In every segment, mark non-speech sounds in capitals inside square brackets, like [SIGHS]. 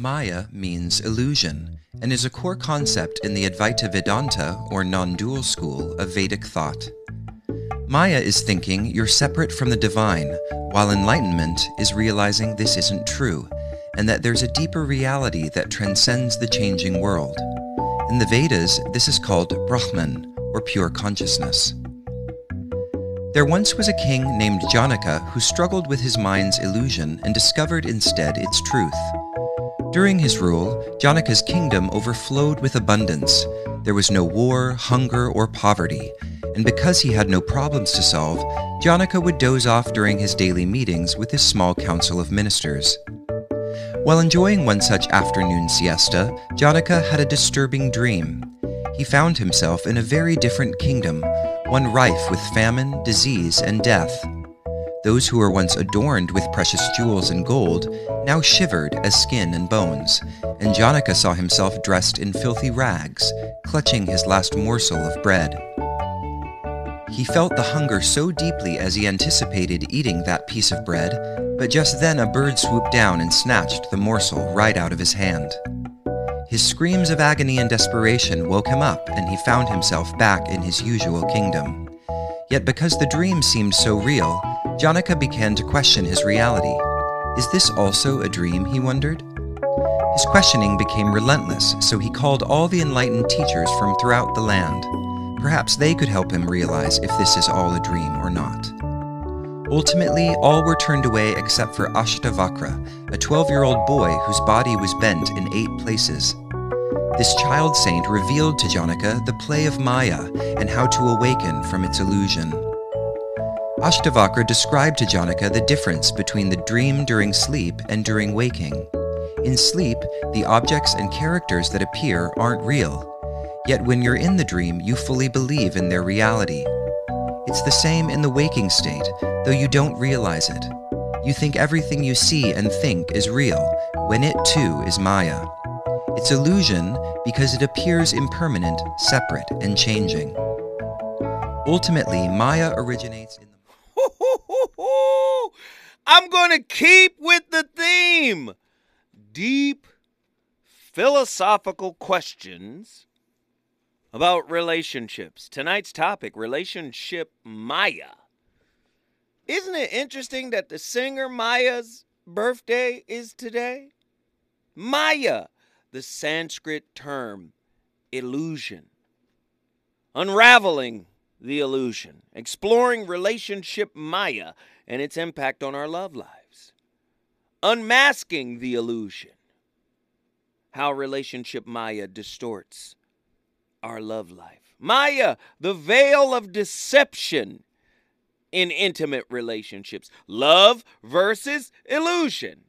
Maya means illusion and is a core concept in the Advaita Vedanta or non dual school of Vedic thought. Maya is thinking you're separate from the divine, while enlightenment is realizing this isn't true and that there's a deeper reality that transcends the changing world. In the Vedas, this is called Brahman, or pure consciousness. There once was a king named Janaka who struggled with his mind's illusion and discovered instead its truth. During his rule, Janaka's kingdom overflowed with abundance. There was no war, hunger, or poverty, and because he had no problems to solve, Janaka would doze off during his daily meetings with his small council of ministers. While enjoying one such afternoon siesta, Janaka had a disturbing dream. He found himself in a very different kingdom, one rife with famine, disease, and death. Those who were once adorned with precious jewels and gold now shivered as skin and bones, and Janaka saw himself dressed in filthy rags, clutching his last morsel of bread. He felt the hunger so deeply as he anticipated eating that piece of bread, but just then a bird swooped down and snatched the morsel right out of his hand. His screams of agony and desperation woke him up, and he found himself back in his usual kingdom. Yet because the dream seemed so real, Janaka began to question his reality. Is this also a dream, he wondered? His questioning became relentless, so he called all the enlightened teachers from throughout the land. Perhaps they could help him realize if this is all a dream or not. Ultimately, all were turned away except for Ashtavakra, a 12 year old boy whose body was bent in eight places. This child saint revealed to Janaka the play of Maya and how to awaken from its illusion. Ashtavakra described to Janaka the difference between the dream during sleep and during waking. In sleep, the objects and characters that appear aren't real, Yet when you're in the dream, you fully believe in their reality. It's the same in the waking state, though you don't realize it. You think everything you see and think is real, when it too is Maya. It's illusion because it appears impermanent, separate, and changing. Ultimately, Maya originates in the. [LAUGHS] I'm going to keep with the theme deep philosophical questions about relationships. Tonight's topic relationship Maya. Isn't it interesting that the singer Maya's birthday is today? Maya, the Sanskrit term illusion. Unraveling the illusion, exploring relationship Maya and its impact on our love lives. Unmasking the illusion, how relationship Maya distorts our love life. Maya, the veil of deception in intimate relationships. Love versus illusion.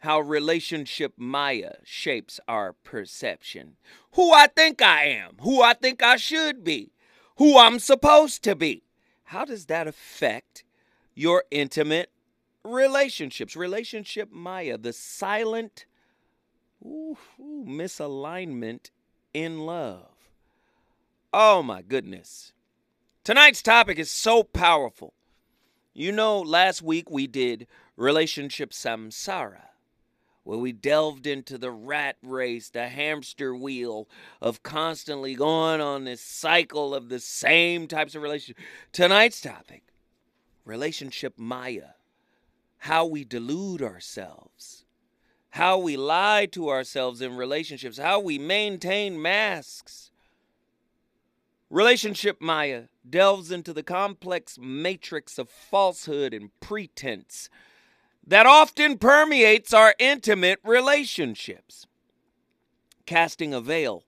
How relationship Maya shapes our perception. Who I think I am, who I think I should be, who I'm supposed to be. How does that affect your intimate relationships? Relationship Maya, the silent ooh, ooh, misalignment in love. Oh my goodness. Tonight's topic is so powerful. You know, last week we did relationship samsara, where we delved into the rat race, the hamster wheel of constantly going on this cycle of the same types of relationships. Tonight's topic relationship Maya, how we delude ourselves, how we lie to ourselves in relationships, how we maintain masks. Relationship Maya delves into the complex matrix of falsehood and pretense that often permeates our intimate relationships, casting a veil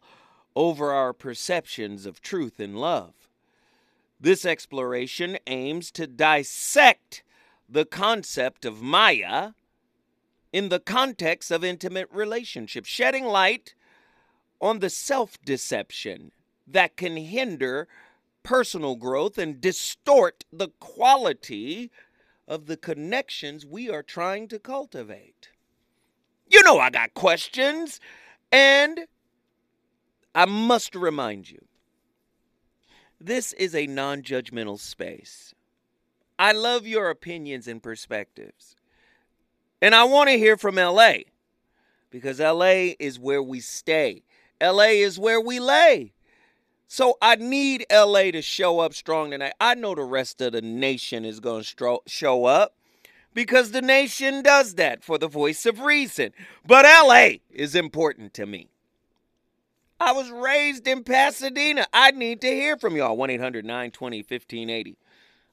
over our perceptions of truth and love. This exploration aims to dissect the concept of Maya in the context of intimate relationships, shedding light on the self deception that can hinder personal growth and distort the quality of the connections we are trying to cultivate. You know, I got questions, and I must remind you this is a non judgmental space. I love your opinions and perspectives. And I want to hear from LA. because LA is where we stay. LA is where we lay. So I need LA to show up strong tonight. I know the rest of the nation is going to show up because the nation does that for the voice of reason. But LA is important to me. I was raised in Pasadena. I need to hear from y'all. 1 800 920 1580.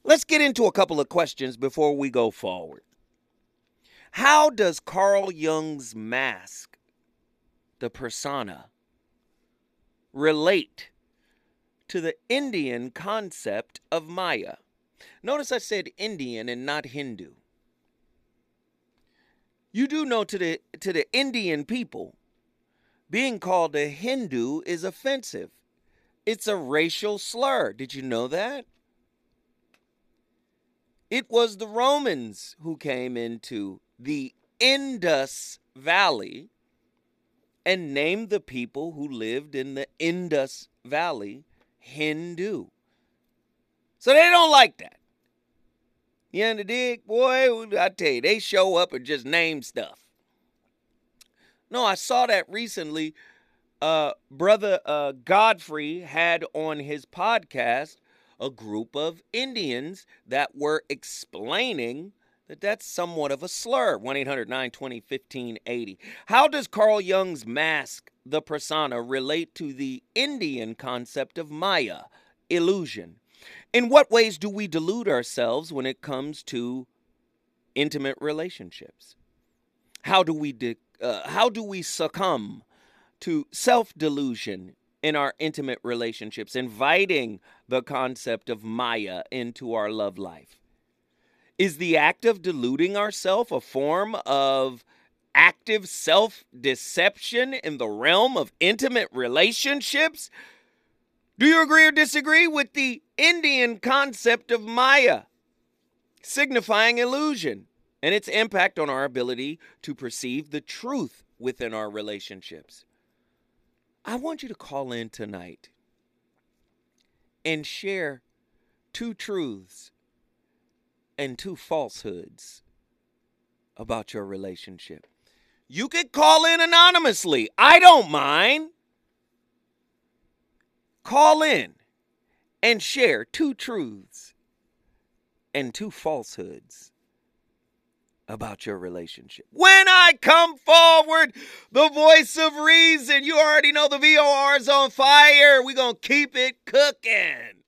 Let's get into a couple of questions before we go forward. How does Carl Jung's mask, the persona, relate to the Indian concept of Maya? Notice I said Indian and not Hindu. You do know to the to the Indian people, being called a Hindu is offensive. It's a racial slur. Did you know that? It was the Romans who came into the Indus Valley and named the people who lived in the Indus Valley Hindu. So they don't like that. You know the dig? Boy, I tell you, they show up and just name stuff. No, I saw that recently. Uh, Brother uh, Godfrey had on his podcast a group of Indians that were explaining that that's somewhat of a slur. 1 800 920 1580. How does Carl Jung's mask, the persona, relate to the Indian concept of Maya, illusion? In what ways do we delude ourselves when it comes to intimate relationships? How do we de- uh, how do we succumb to self-delusion in our intimate relationships, inviting the concept of Maya into our love life? Is the act of deluding ourselves a form of active self deception in the realm of intimate relationships? Do you agree or disagree with the Indian concept of Maya, signifying illusion, and its impact on our ability to perceive the truth within our relationships? I want you to call in tonight and share two truths and two falsehoods about your relationship. You could call in anonymously. I don't mind. Call in and share two truths and two falsehoods about your relationship. When I come forward, the voice of reason, you already know the VOR is on fire. We're going to keep it cooking.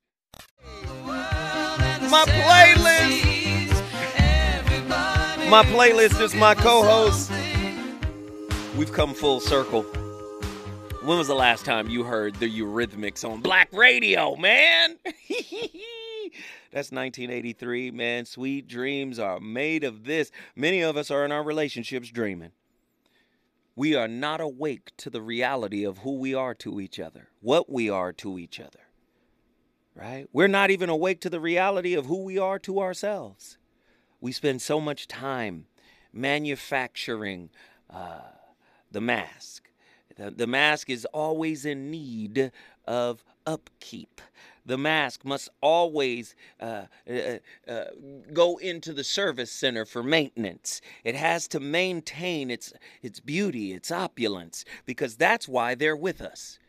My playlist. My playlist is my co host. We've come full circle. When was the last time you heard the Eurythmics on Black Radio, man? [LAUGHS] That's 1983, man. Sweet dreams are made of this. Many of us are in our relationships dreaming. We are not awake to the reality of who we are to each other, what we are to each other, right? We're not even awake to the reality of who we are to ourselves. We spend so much time manufacturing uh, the mask the, the mask is always in need of upkeep. The mask must always uh, uh, uh, go into the service center for maintenance. It has to maintain its, its beauty, its opulence, because that's why they're with us.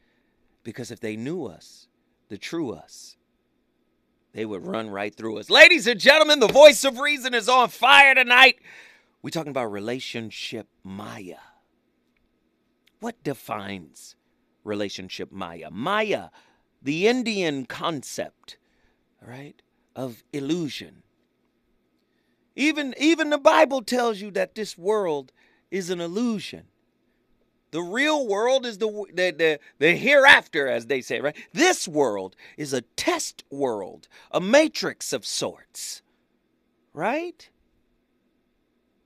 Because if they knew us, the true us, they would run right through us. Ladies and gentlemen, the voice of reason is on fire tonight. We're talking about relationship Maya. What defines relationship Maya? Maya, the Indian concept, right, of illusion. Even, even the Bible tells you that this world is an illusion. The real world is the, the, the, the hereafter, as they say, right? This world is a test world, a matrix of sorts, right?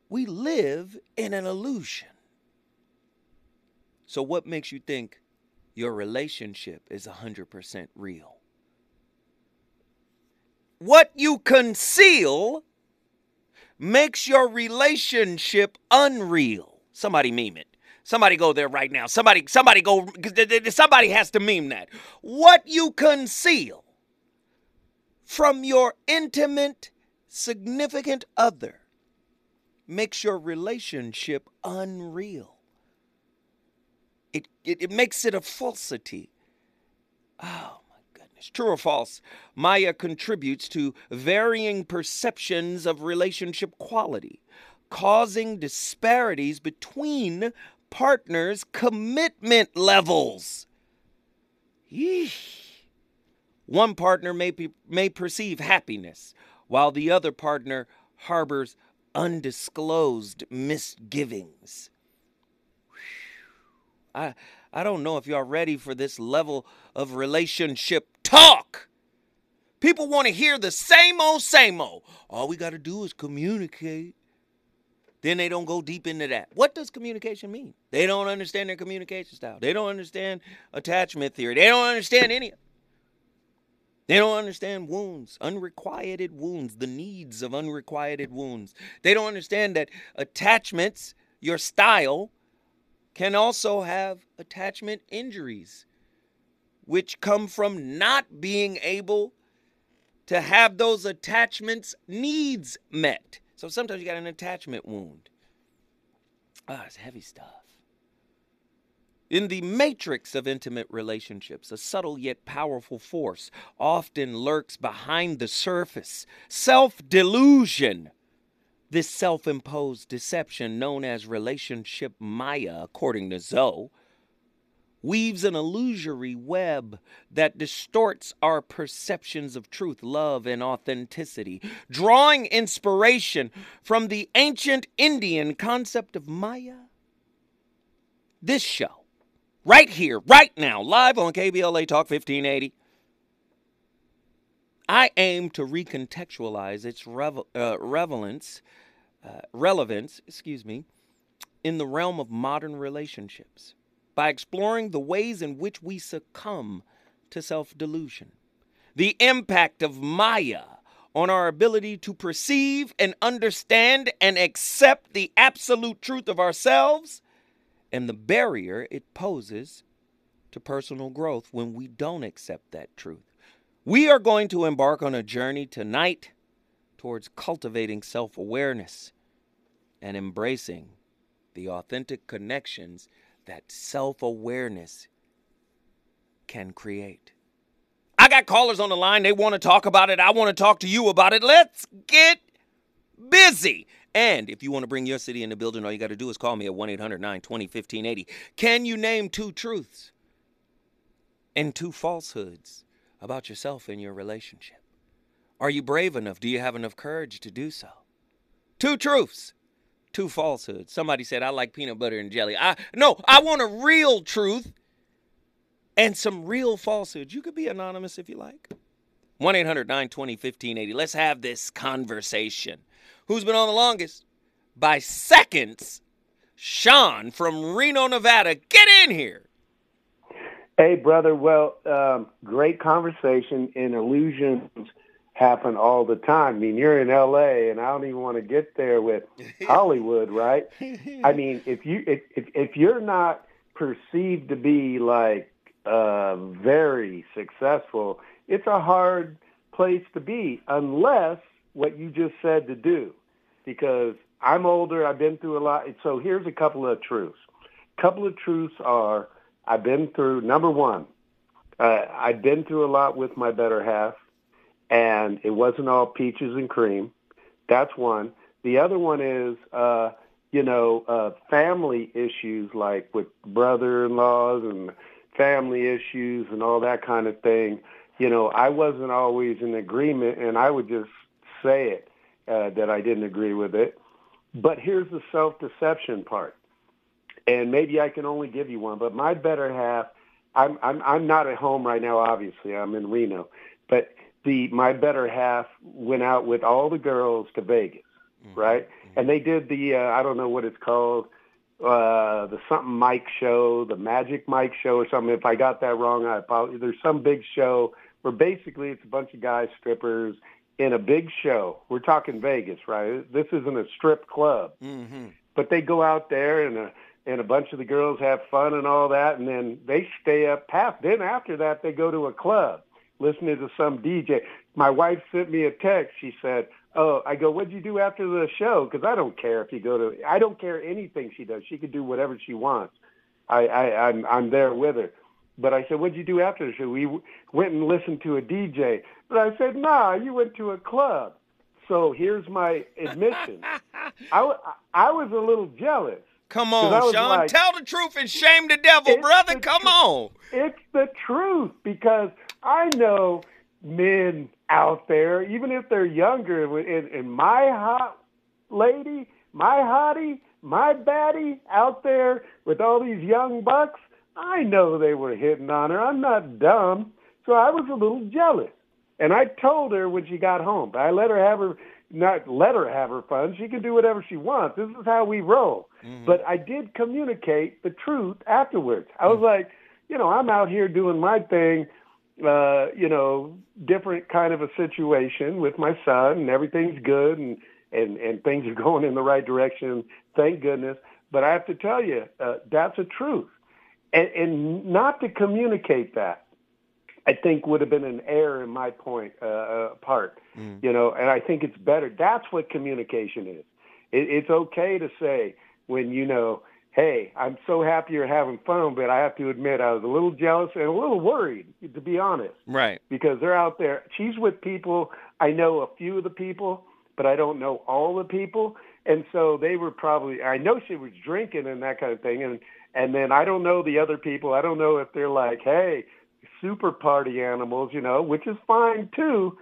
We live in an illusion. So, what makes you think your relationship is 100% real? What you conceal makes your relationship unreal. Somebody meme it. Somebody go there right now. Somebody, somebody go. Somebody has to meme that. What you conceal from your intimate, significant other makes your relationship unreal. it, it, it makes it a falsity. Oh my goodness. True or false? Maya contributes to varying perceptions of relationship quality, causing disparities between partners' commitment levels. Yeesh. One partner may, be, may perceive happiness, while the other partner harbors undisclosed misgivings. I, I don't know if y'all ready for this level of relationship talk. People want to hear the same old, same old. All we got to do is communicate. Then they don't go deep into that. What does communication mean? They don't understand their communication style. They don't understand attachment theory. They don't understand any they don't understand wounds, unrequited wounds, the needs of unrequited wounds. They don't understand that attachments, your style, can also have attachment injuries, which come from not being able to have those attachments' needs met. So sometimes you got an attachment wound. Ah, it's heavy stuff. In the matrix of intimate relationships, a subtle yet powerful force often lurks behind the surface self delusion. This self imposed deception, known as relationship Maya, according to Zoe, weaves an illusory web that distorts our perceptions of truth, love, and authenticity, drawing inspiration from the ancient Indian concept of Maya. This show right here, right now, live on KBLA Talk 1580. I aim to recontextualize its revel- uh, relevance, uh, relevance, excuse me, in the realm of modern relationships by exploring the ways in which we succumb to self-delusion, the impact of Maya on our ability to perceive and understand and accept the absolute truth of ourselves and the barrier it poses to personal growth when we don't accept that truth. We are going to embark on a journey tonight towards cultivating self awareness and embracing the authentic connections that self awareness can create. I got callers on the line. They want to talk about it. I want to talk to you about it. Let's get busy. And if you want to bring your city in the building, all you got to do is call me at 1 800 920 1580. Can you name two truths and two falsehoods about yourself and your relationship? Are you brave enough? Do you have enough courage to do so? Two truths, two falsehoods. Somebody said, I like peanut butter and jelly. I No, I want a real truth and some real falsehoods. You could be anonymous if you like. 1 800 920 1580. Let's have this conversation. Who's been on the longest? By seconds, Sean from Reno, Nevada. Get in here. Hey, brother. Well, um, great conversation and illusions happen all the time. I mean, you're in LA and I don't even want to get there with [LAUGHS] Hollywood, right? I [LAUGHS] mean, if you if if, if you're not perceived to be like uh very successful, it's a hard place to be unless what you just said to do because I'm older, I've been through a lot. So here's a couple of truths. A couple of truths are I've been through, number one, uh, I've been through a lot with my better half, and it wasn't all peaches and cream. That's one. The other one is, uh, you know, uh, family issues like with brother-in-laws and family issues and all that kind of thing. You know, I wasn't always in agreement, and I would just say it uh, that I didn't agree with it. But here's the self-deception part, and maybe I can only give you one. But my better half, I'm I'm I'm not at home right now. Obviously, I'm in Reno, the my better half went out with all the girls to Vegas, mm-hmm. right? Mm-hmm. And they did the uh, I don't know what it's called, uh, the something Mike show, the Magic Mike show or something. If I got that wrong, I apologize. There's some big show where basically it's a bunch of guys strippers in a big show. We're talking Vegas, right? This isn't a strip club. Mm-hmm. But they go out there and a and a bunch of the girls have fun and all that, and then they stay up past. Then after that, they go to a club, listening to some DJ. My wife sent me a text. She said, "Oh, I go. What'd you do after the show? Because I don't care if you go to. I don't care anything she does. She can do whatever she wants." I, I I'm I'm there with her. But I said, what'd you do after the show? We went and listened to a DJ. But I said, nah, you went to a club. So here's my admission. [LAUGHS] I, I was a little jealous. Come on, Sean. Like, Tell the truth and shame the devil, brother. Come tr- on. It's the truth because I know men out there, even if they're younger, and, and my hot lady, my hottie, my baddie out there with all these young bucks, I know they were hitting on her. I'm not dumb. So I was a little jealous. And I told her when she got home, but I let her have her not let her have her fun. She can do whatever she wants. This is how we roll. Mm-hmm. But I did communicate the truth afterwards. I was mm-hmm. like, you know, I'm out here doing my thing, uh, you know, different kind of a situation with my son and everything's good and and and things are [LAUGHS] going in the right direction. Thank goodness. But I have to tell you, uh, that's a truth, and, and not to communicate that I think would have been an error in my point uh, uh, part. Mm. You know, and I think it's better. That's what communication is. It, it's okay to say when you know, hey, I'm so happy you're having fun, but I have to admit I was a little jealous and a little worried, to be honest. Right. Because they're out there. She's with people. I know a few of the people, but I don't know all the people. And so they were probably. I know she was drinking and that kind of thing, and and then I don't know the other people. I don't know if they're like, hey super party animals, you know, which is fine too.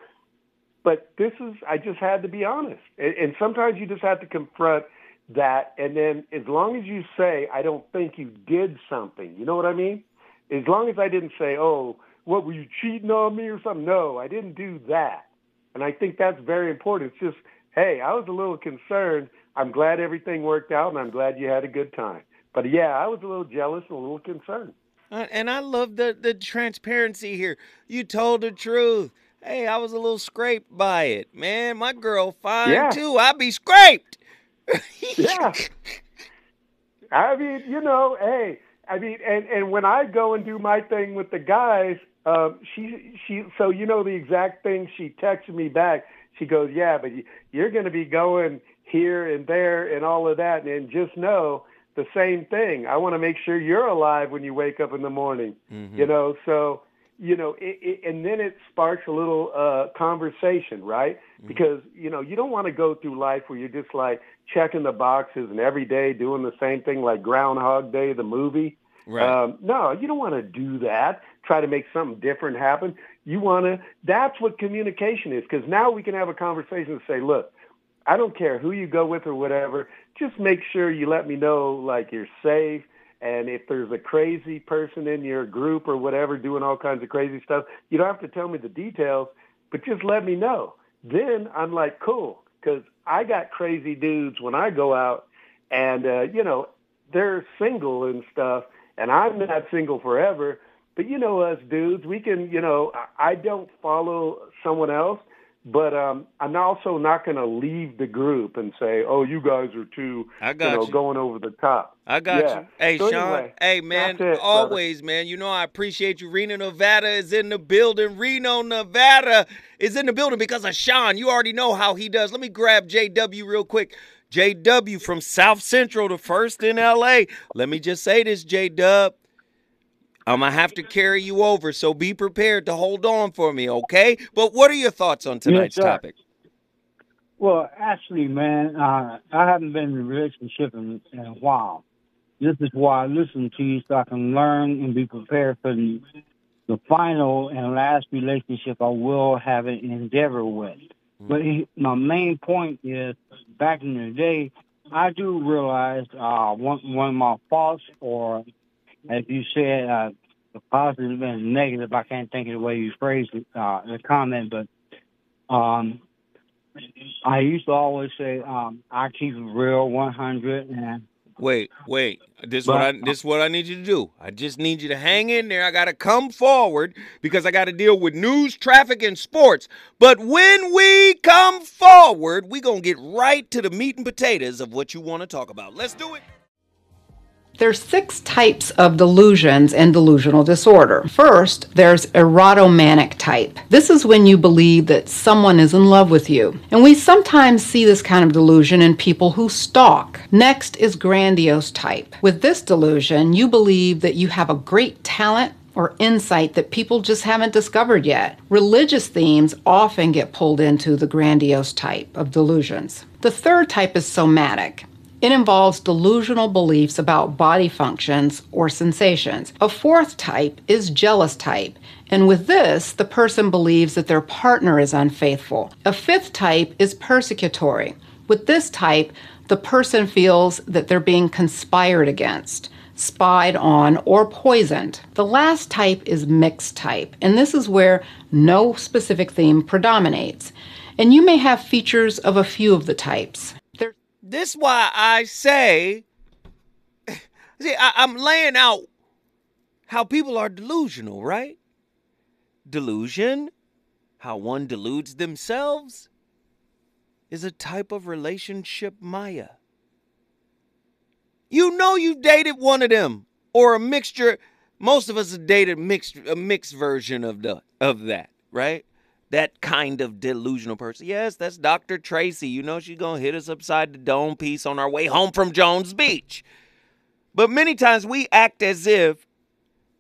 But this is, I just had to be honest. And, and sometimes you just have to confront that. And then as long as you say, I don't think you did something, you know what I mean? As long as I didn't say, oh, what, were you cheating on me or something? No, I didn't do that. And I think that's very important. It's just, hey, I was a little concerned. I'm glad everything worked out and I'm glad you had a good time. But yeah, I was a little jealous and a little concerned. Uh, and I love the the transparency here. You told the truth. Hey, I was a little scraped by it, man. My girl fine yeah. too. I be scraped. [LAUGHS] yeah. I mean, you know, hey, I mean, and and when I go and do my thing with the guys, um, she she so you know the exact thing she texted me back. She goes, yeah, but you're going to be going here and there and all of that, and just know the same thing. I want to make sure you're alive when you wake up in the morning. Mm-hmm. You know, so you know, it, it, and then it sparks a little uh, conversation, right? Mm-hmm. Because you know, you don't want to go through life where you're just like checking the boxes and every day doing the same thing, like Groundhog Day, the movie. Right. Um, no, you don't want to do that. Try to make something different happen. You want to. That's what communication is. Because now we can have a conversation and say, look, I don't care who you go with or whatever. Just make sure you let me know like you're safe. And if there's a crazy person in your group or whatever doing all kinds of crazy stuff, you don't have to tell me the details, but just let me know. Then I'm like, cool, because I got crazy dudes when I go out, and uh, you know they're single and stuff, and I'm not single forever. But you know us dudes, we can, you know, I don't follow someone else but um, I'm also not going to leave the group and say, "Oh, you guys are too, I got you know, you. going over the top." I got yeah. you. Hey, so Sean. Anyway, hey, man. It, always, brother. man. You know I appreciate you. Reno, Nevada is in the building. Reno, Nevada is in the building because of Sean. You already know how he does. Let me grab JW real quick. JW from South Central, the first in LA. Let me just say this, J Dub. I'm gonna have to carry you over, so be prepared to hold on for me, okay? But what are your thoughts on tonight's yes, topic? Well, actually, man, uh, I haven't been in a relationship in, in, a while. This is why I listen to you so I can learn and be prepared for the, the final and last relationship I will have an endeavor with. Mm-hmm. But he, my main point is, back in the day, I do realize uh, one, one of my faults or as you said, uh, the positive and negative. I can't think of the way you phrased it, uh, the comment, but um, I used to always say um, I keep it real 100 and. Wait, wait. This is what I this is what I need you to do. I just need you to hang in there. I gotta come forward because I gotta deal with news, traffic, and sports. But when we come forward, we gonna get right to the meat and potatoes of what you want to talk about. Let's do it. There's six types of delusions and delusional disorder. First, there's erotomanic type. This is when you believe that someone is in love with you. And we sometimes see this kind of delusion in people who stalk. Next is grandiose type. With this delusion, you believe that you have a great talent or insight that people just haven't discovered yet. Religious themes often get pulled into the grandiose type of delusions. The third type is somatic. It involves delusional beliefs about body functions or sensations. A fourth type is jealous type, and with this, the person believes that their partner is unfaithful. A fifth type is persecutory. With this type, the person feels that they're being conspired against, spied on, or poisoned. The last type is mixed type, and this is where no specific theme predominates. And you may have features of a few of the types. This why I say, [LAUGHS] see, I, I'm laying out how people are delusional, right? Delusion, how one deludes themselves, is a type of relationship Maya. You know you dated one of them or a mixture. Most of us have dated mixed a mixed version of the of that, right? That kind of delusional person. Yes, that's Dr. Tracy. You know she's going to hit us upside the dome piece on our way home from Jones Beach. But many times we act as if,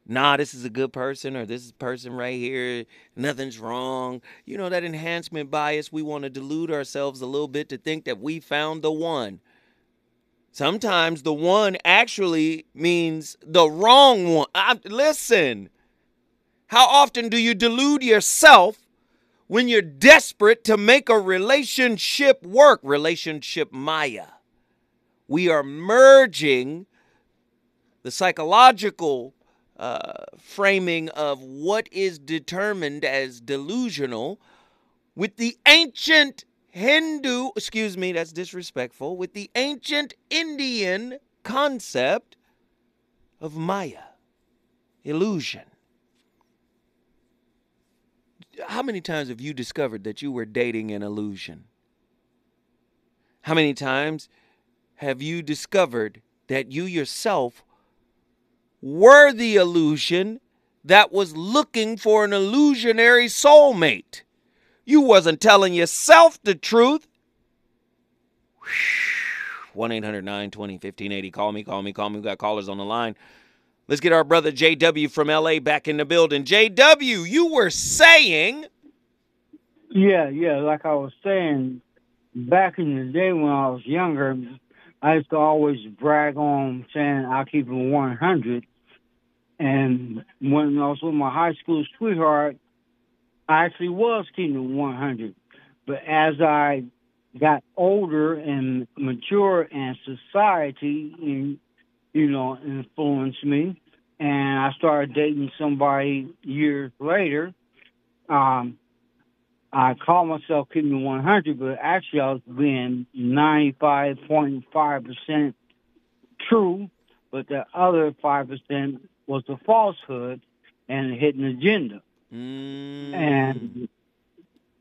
nah, this is a good person or this is person right here, nothing's wrong. You know, that enhancement bias, we want to delude ourselves a little bit to think that we found the one. Sometimes the one actually means the wrong one. I, listen, how often do you delude yourself when you're desperate to make a relationship work, relationship Maya. We are merging the psychological uh, framing of what is determined as delusional with the ancient Hindu, excuse me, that's disrespectful, with the ancient Indian concept of Maya, illusion how many times have you discovered that you were dating an illusion? How many times have you discovered that you yourself were the illusion that was looking for an illusionary soulmate? You wasn't telling yourself the truth. 1 800 920 1580. Call me, call me, call me. We got callers on the line. Let's get our brother JW from LA back in the building. JW, you were saying. Yeah, yeah, like I was saying, back in the day when I was younger, I used to always brag on saying I'll keep it 100. And when I was with my high school sweetheart, I actually was keeping it 100. But as I got older and mature and society you know, influenced me. And I started dating somebody years later. Um, I call myself keeping 100, but actually I was being 95.5% true, but the other 5% was a falsehood and a hidden agenda. Mm. And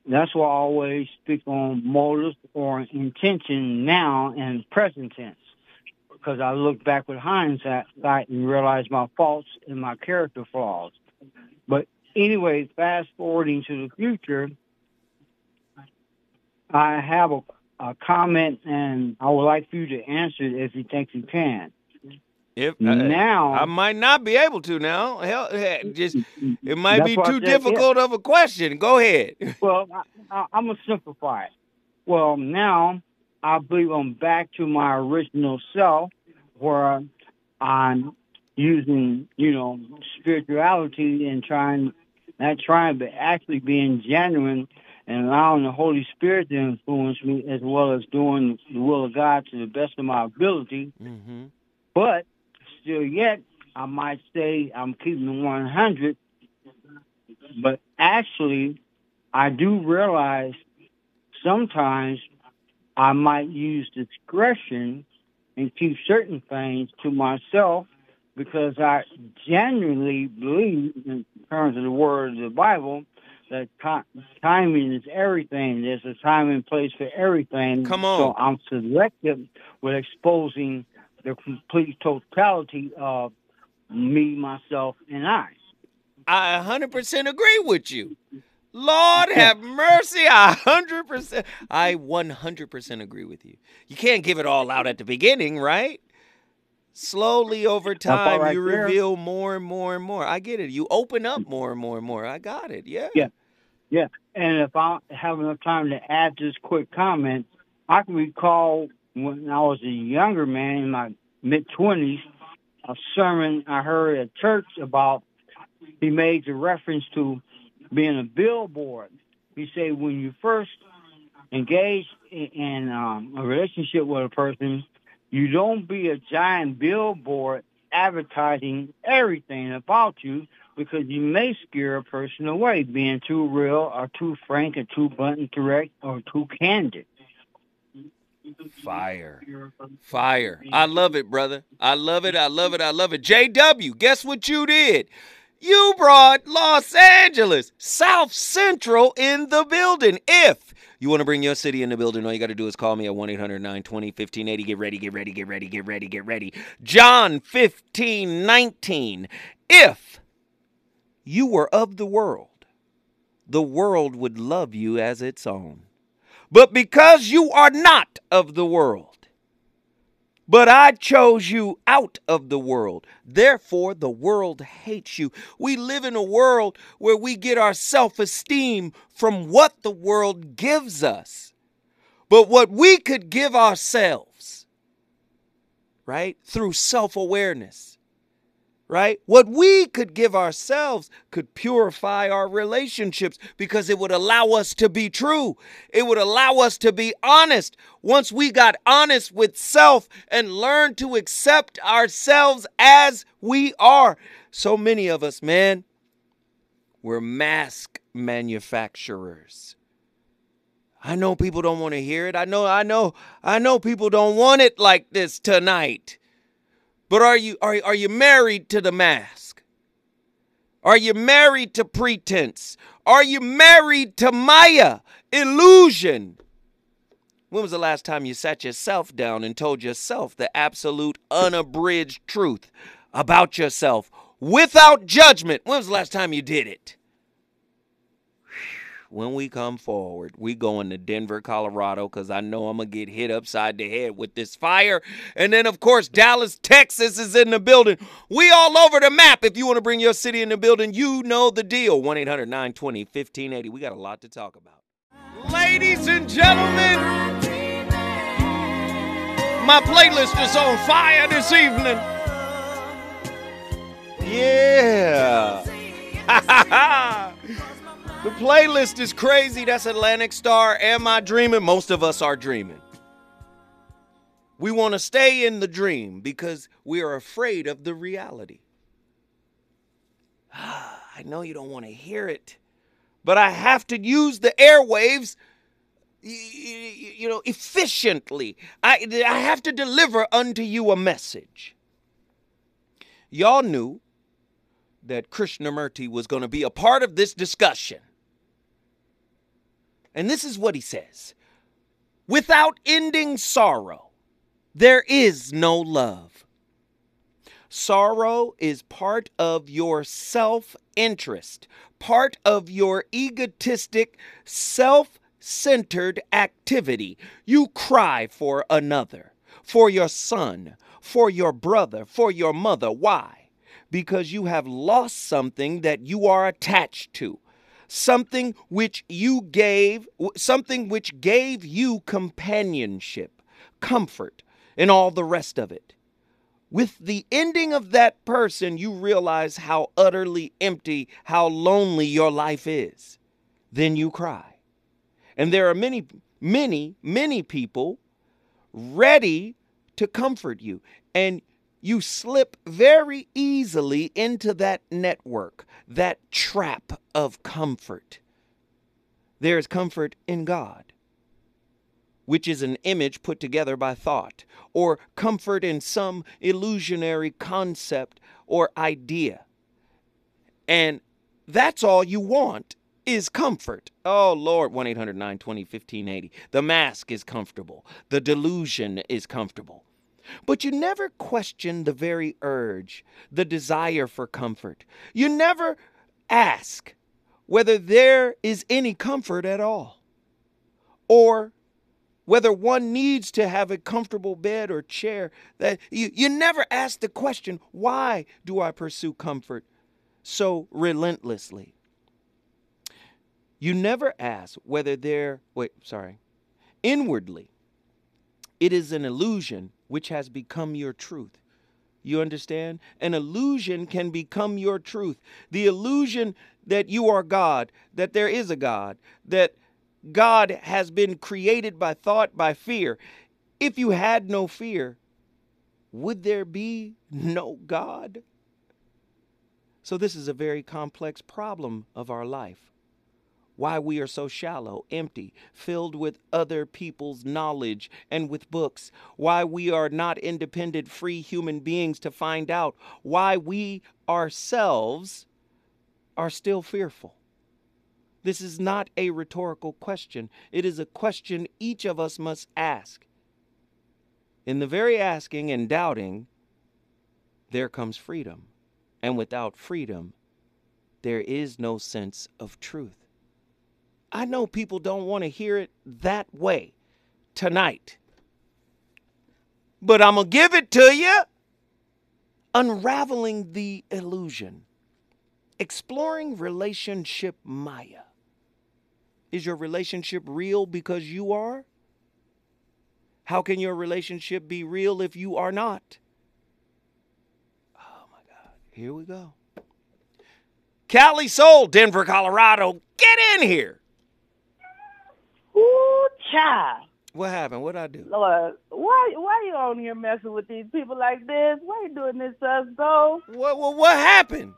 that's why I always speak on motives or intention now and present tense because I look back with hindsight and realize my faults and my character flaws. But anyway, fast forwarding to the future, I have a, a comment and I would like for you to answer it if you think you can. If uh, now I might not be able to now. Hell, just it might be too difficult yeah. of a question. Go ahead. [LAUGHS] Well, I, am gonna simplify it. Well, now I believe I'm back to my original self where I'm using, you know, spirituality and trying, not trying, but actually being genuine and allowing the Holy Spirit to influence me as well as doing the will of God to the best of my ability. Mm-hmm. But still yet, I might say I'm keeping the 100, but actually, I do realize sometimes I might use discretion and keep certain things to myself because I genuinely believe, in terms of the word of the Bible, that timing is everything. There's a time and place for everything. Come on. So I'm selective with exposing the complete totality of me, myself, and I. I 100% agree with you. Lord [LAUGHS] have mercy. I 100%. I 100% agree with you. You can't give it all out at the beginning, right? Slowly over time, right you there. reveal more and more and more. I get it. You open up more and more and more. I got it. Yeah. Yeah. Yeah. And if I have enough time to add this quick comment, I can recall when I was a younger man in my mid 20s, a sermon I heard at church about, he made a reference to being a billboard. He say when you first engage in um, a relationship with a person, you don't be a giant billboard advertising everything about you because you may scare a person away being too real or too frank or too blunt and direct or too candid. Fire. Fire. I love it, brother. I love it. I love it. I love it. JW, guess what you did? You brought Los Angeles, South Central in the building. If you want to bring your city in the building, all you got to do is call me at 1 800 920 1580. Get ready, get ready, get ready, get ready, get ready. John 15 19. If you were of the world, the world would love you as its own. But because you are not of the world, but I chose you out of the world. Therefore, the world hates you. We live in a world where we get our self esteem from what the world gives us. But what we could give ourselves, right, through self awareness, right? What we could give ourselves could purify our relationships because it would allow us to be true. It would allow us to be honest. Once we got honest with self and learned to accept ourselves as we are. So many of us, man, we're mask manufacturers. I know people don't want to hear it. I know, I know, I know people don't want it like this tonight. But are you are, are you married to the mask? Are you married to pretense? Are you married to Maya, illusion? When was the last time you sat yourself down and told yourself the absolute unabridged truth about yourself without judgment? When was the last time you did it? When we come forward, we going to Denver, Colorado, because I know I'm going to get hit upside the head with this fire. And then, of course, Dallas, Texas is in the building. We all over the map. If you want to bring your city in the building, you know the deal. 1 800 920 1580. We got a lot to talk about. Ladies and gentlemen, my playlist is on fire this evening. Yeah. [LAUGHS] [LAUGHS] The playlist is crazy. That's Atlantic Starr. Am I dreaming? Most of us are dreaming. We want to stay in the dream because we are afraid of the reality. Ah, I know you don't want to hear it, but I have to use the airwaves you know efficiently I, I have to deliver unto you a message y'all knew that krishnamurti was going to be a part of this discussion and this is what he says Without ending sorrow, there is no love. Sorrow is part of your self interest, part of your egotistic, self centered activity. You cry for another, for your son, for your brother, for your mother. Why? Because you have lost something that you are attached to something which you gave, something which gave you companionship, comfort, and all the rest of it. With the ending of that person, you realize how utterly empty, how lonely your life is. Then you cry. And there are many, many, many people ready to comfort you. And you slip very easily into that network, that trap of comfort. There is comfort in God, which is an image put together by thought, or comfort in some illusionary concept or idea. And that's all you want is comfort. Oh Lord, 1 800 920 1580. The mask is comfortable, the delusion is comfortable. But you never question the very urge, the desire for comfort. You never ask whether there is any comfort at all, or whether one needs to have a comfortable bed or chair. That you, you never ask the question, why do I pursue comfort so relentlessly? You never ask whether there wait, sorry. Inwardly, it is an illusion which has become your truth. You understand? An illusion can become your truth. The illusion that you are God, that there is a God, that God has been created by thought, by fear. If you had no fear, would there be no God? So, this is a very complex problem of our life why we are so shallow, empty, filled with other people's knowledge and with books, why we are not independent, free human beings to find out why we ourselves are still fearful. This is not a rhetorical question, it is a question each of us must ask. In the very asking and doubting, there comes freedom. And without freedom, there is no sense of truth. I know people don't want to hear it that way tonight. But I'm going to give it to you. Unraveling the illusion. Exploring relationship Maya. Is your relationship real because you are? How can your relationship be real if you are not? Oh my God. Here we go. Cali Soul, Denver, Colorado. Get in here. Ooh, child. What happened? What I do? Lord, why why you on here messing with these people like this? Why are you doing this to us though? What what, what happened?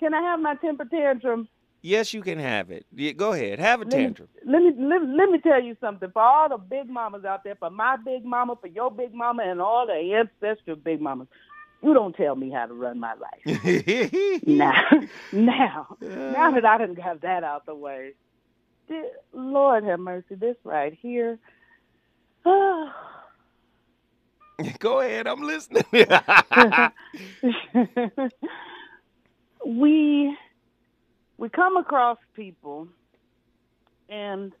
Can I have my temper tantrum? Yes, you can have it. Yeah, go ahead. Have a Let me- tantrum. Let me let, let me tell you something. For all the big mamas out there, for my big mama, for your big mama, and all the ancestral big mamas, you don't tell me how to run my life. [LAUGHS] [LAUGHS] now, now, now that I didn't have that out the way, dear, Lord have mercy, this right here. [SIGHS] go ahead. I'm listening. [LAUGHS] we we come across people and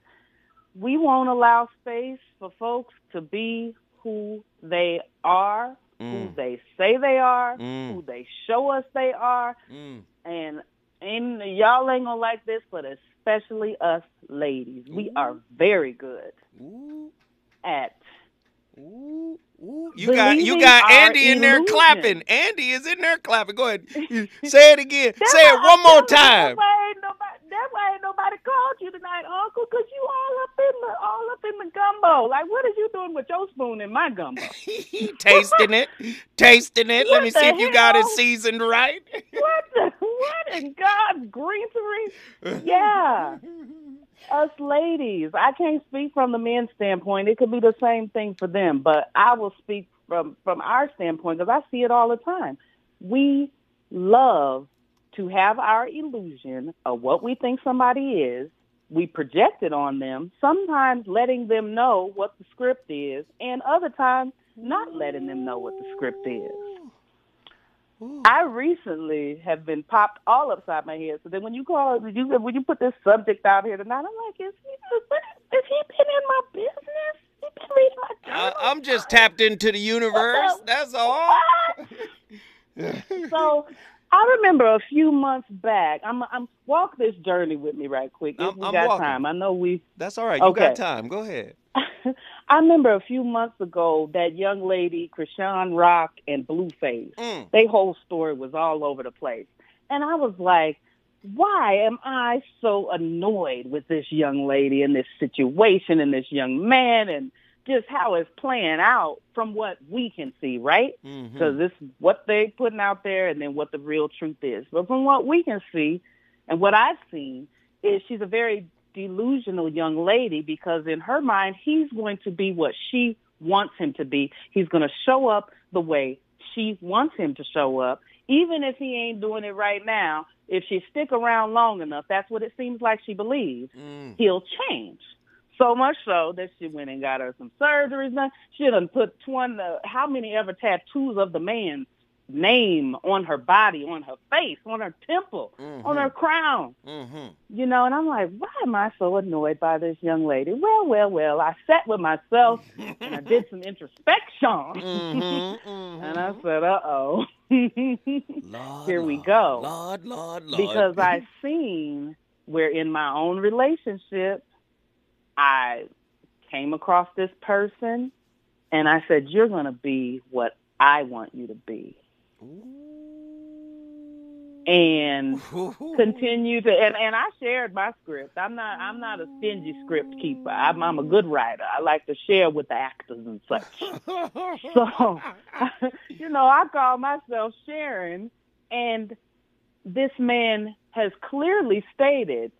we won't allow space for folks to be who they are, who Mm. they say they are, Mm. who they show us they are, Mm. and and y'all ain't gonna like this, but especially us ladies, we are very good Ooh, at ooh, ooh. You got you got Andy in there illusion. clapping. Andy is in there clapping. Go ahead. [LAUGHS] Say it again. Say it one more time. That's why ain't nobody. That's why ain't nobody called you tonight, Uncle, because you all up in the all up in the gumbo. Like, what are you doing with your spoon in my gumbo? [LAUGHS] tasting it, tasting it. [LAUGHS] Let me see the if you got it seasoned right. what the what in God's greenery? Yeah, [LAUGHS] us ladies. I can't speak from the men's standpoint. It could be the same thing for them, but I will speak from from our standpoint because I see it all the time. We love to have our illusion of what we think somebody is. We project it on them, sometimes letting them know what the script is, and other times not letting them know what the script is. I recently have been popped all upside my head. So then when you call, when you when you put this subject out here tonight, I'm like, is he, is he been in my business? He been reading my I, journal? I'm just tapped into the universe. That's all. [LAUGHS] so I remember a few months back. I'm I'm walk this journey with me right quick if I'm- we I'm got walking. time. I know we. That's all right. You Okay. got time. Go ahead. [LAUGHS] I remember a few months ago that young lady, Chrisean Rock and Blueface. Mm. Their whole story was all over the place, and I was like, why am I so annoyed with this young lady and this situation and this young man and just how it's playing out from what we can see, right? Because this is what they putting out there and then what the real truth is. But from what we can see and what I've seen is she's a very delusional young lady because in her mind he's going to be what she wants him to be. He's going to show up the way she wants him to show up, even if he ain't doing it right now. If she stick around long enough, that's what it seems like she believes Mm. he'll change. So much so that she went and got her some surgeries done. She done put twenty. How many ever tattoos of the man's name on her body, on her face, on her temple, Mhm. on her crown? Mm-hmm. You know, and I'm like, why am I so annoyed by this young lady? Well, well, well. I sat with myself [LAUGHS] and I did some introspection, Mm-hmm. and I said, uh oh. Here we go. Lord, Lord, Lord. because [LAUGHS] I seen where in my own relationship I came across this person and I said, You're gonna be what I want you to be. And continue to and, and I shared my script. I'm not I'm not a stingy script keeper. I'm I'm a good writer. I like to share with the actors and such. [LAUGHS] So [LAUGHS] you know, I call myself Sharon and this man has clearly stated,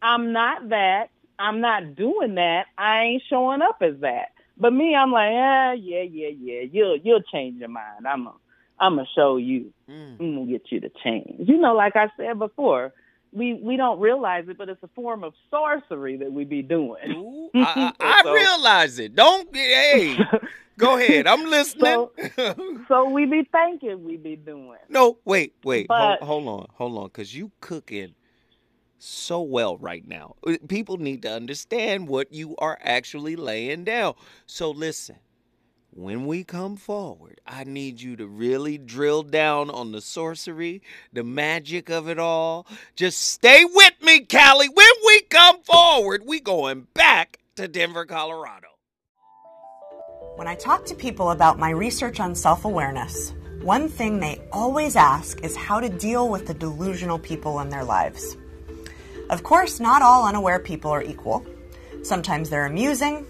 I'm not that. I'm not doing that. I ain't showing up as that. But me, I'm like, ah, yeah, yeah, yeah. You'll you'll change your mind. I'm a, I'm gonna show you. Mm. I'm gonna get you to change. You know, like I said before, we we don't realize it, but it's a form of sorcery that we be doing. Ooh, I, I, [LAUGHS] I So- realize it. Don't hey, go [LAUGHS] ahead. I'm listening. So we be thinking we be doing. no, wait, wait. Hold, hold on, hold on, because you cooking so well right now. Uh, People need to understand what you are actually laying down. So listen. When we come forward, I need you to really drill down on the sorcery, the magic of it all. Just stay with me, Callie. When we come forward, we going back to Denver, Colorado. When I talk to people about my research on self awareness, one thing they always ask is how to deal with the delusional people in their lives. Of course, not all unaware people are equal. Sometimes they're amusing,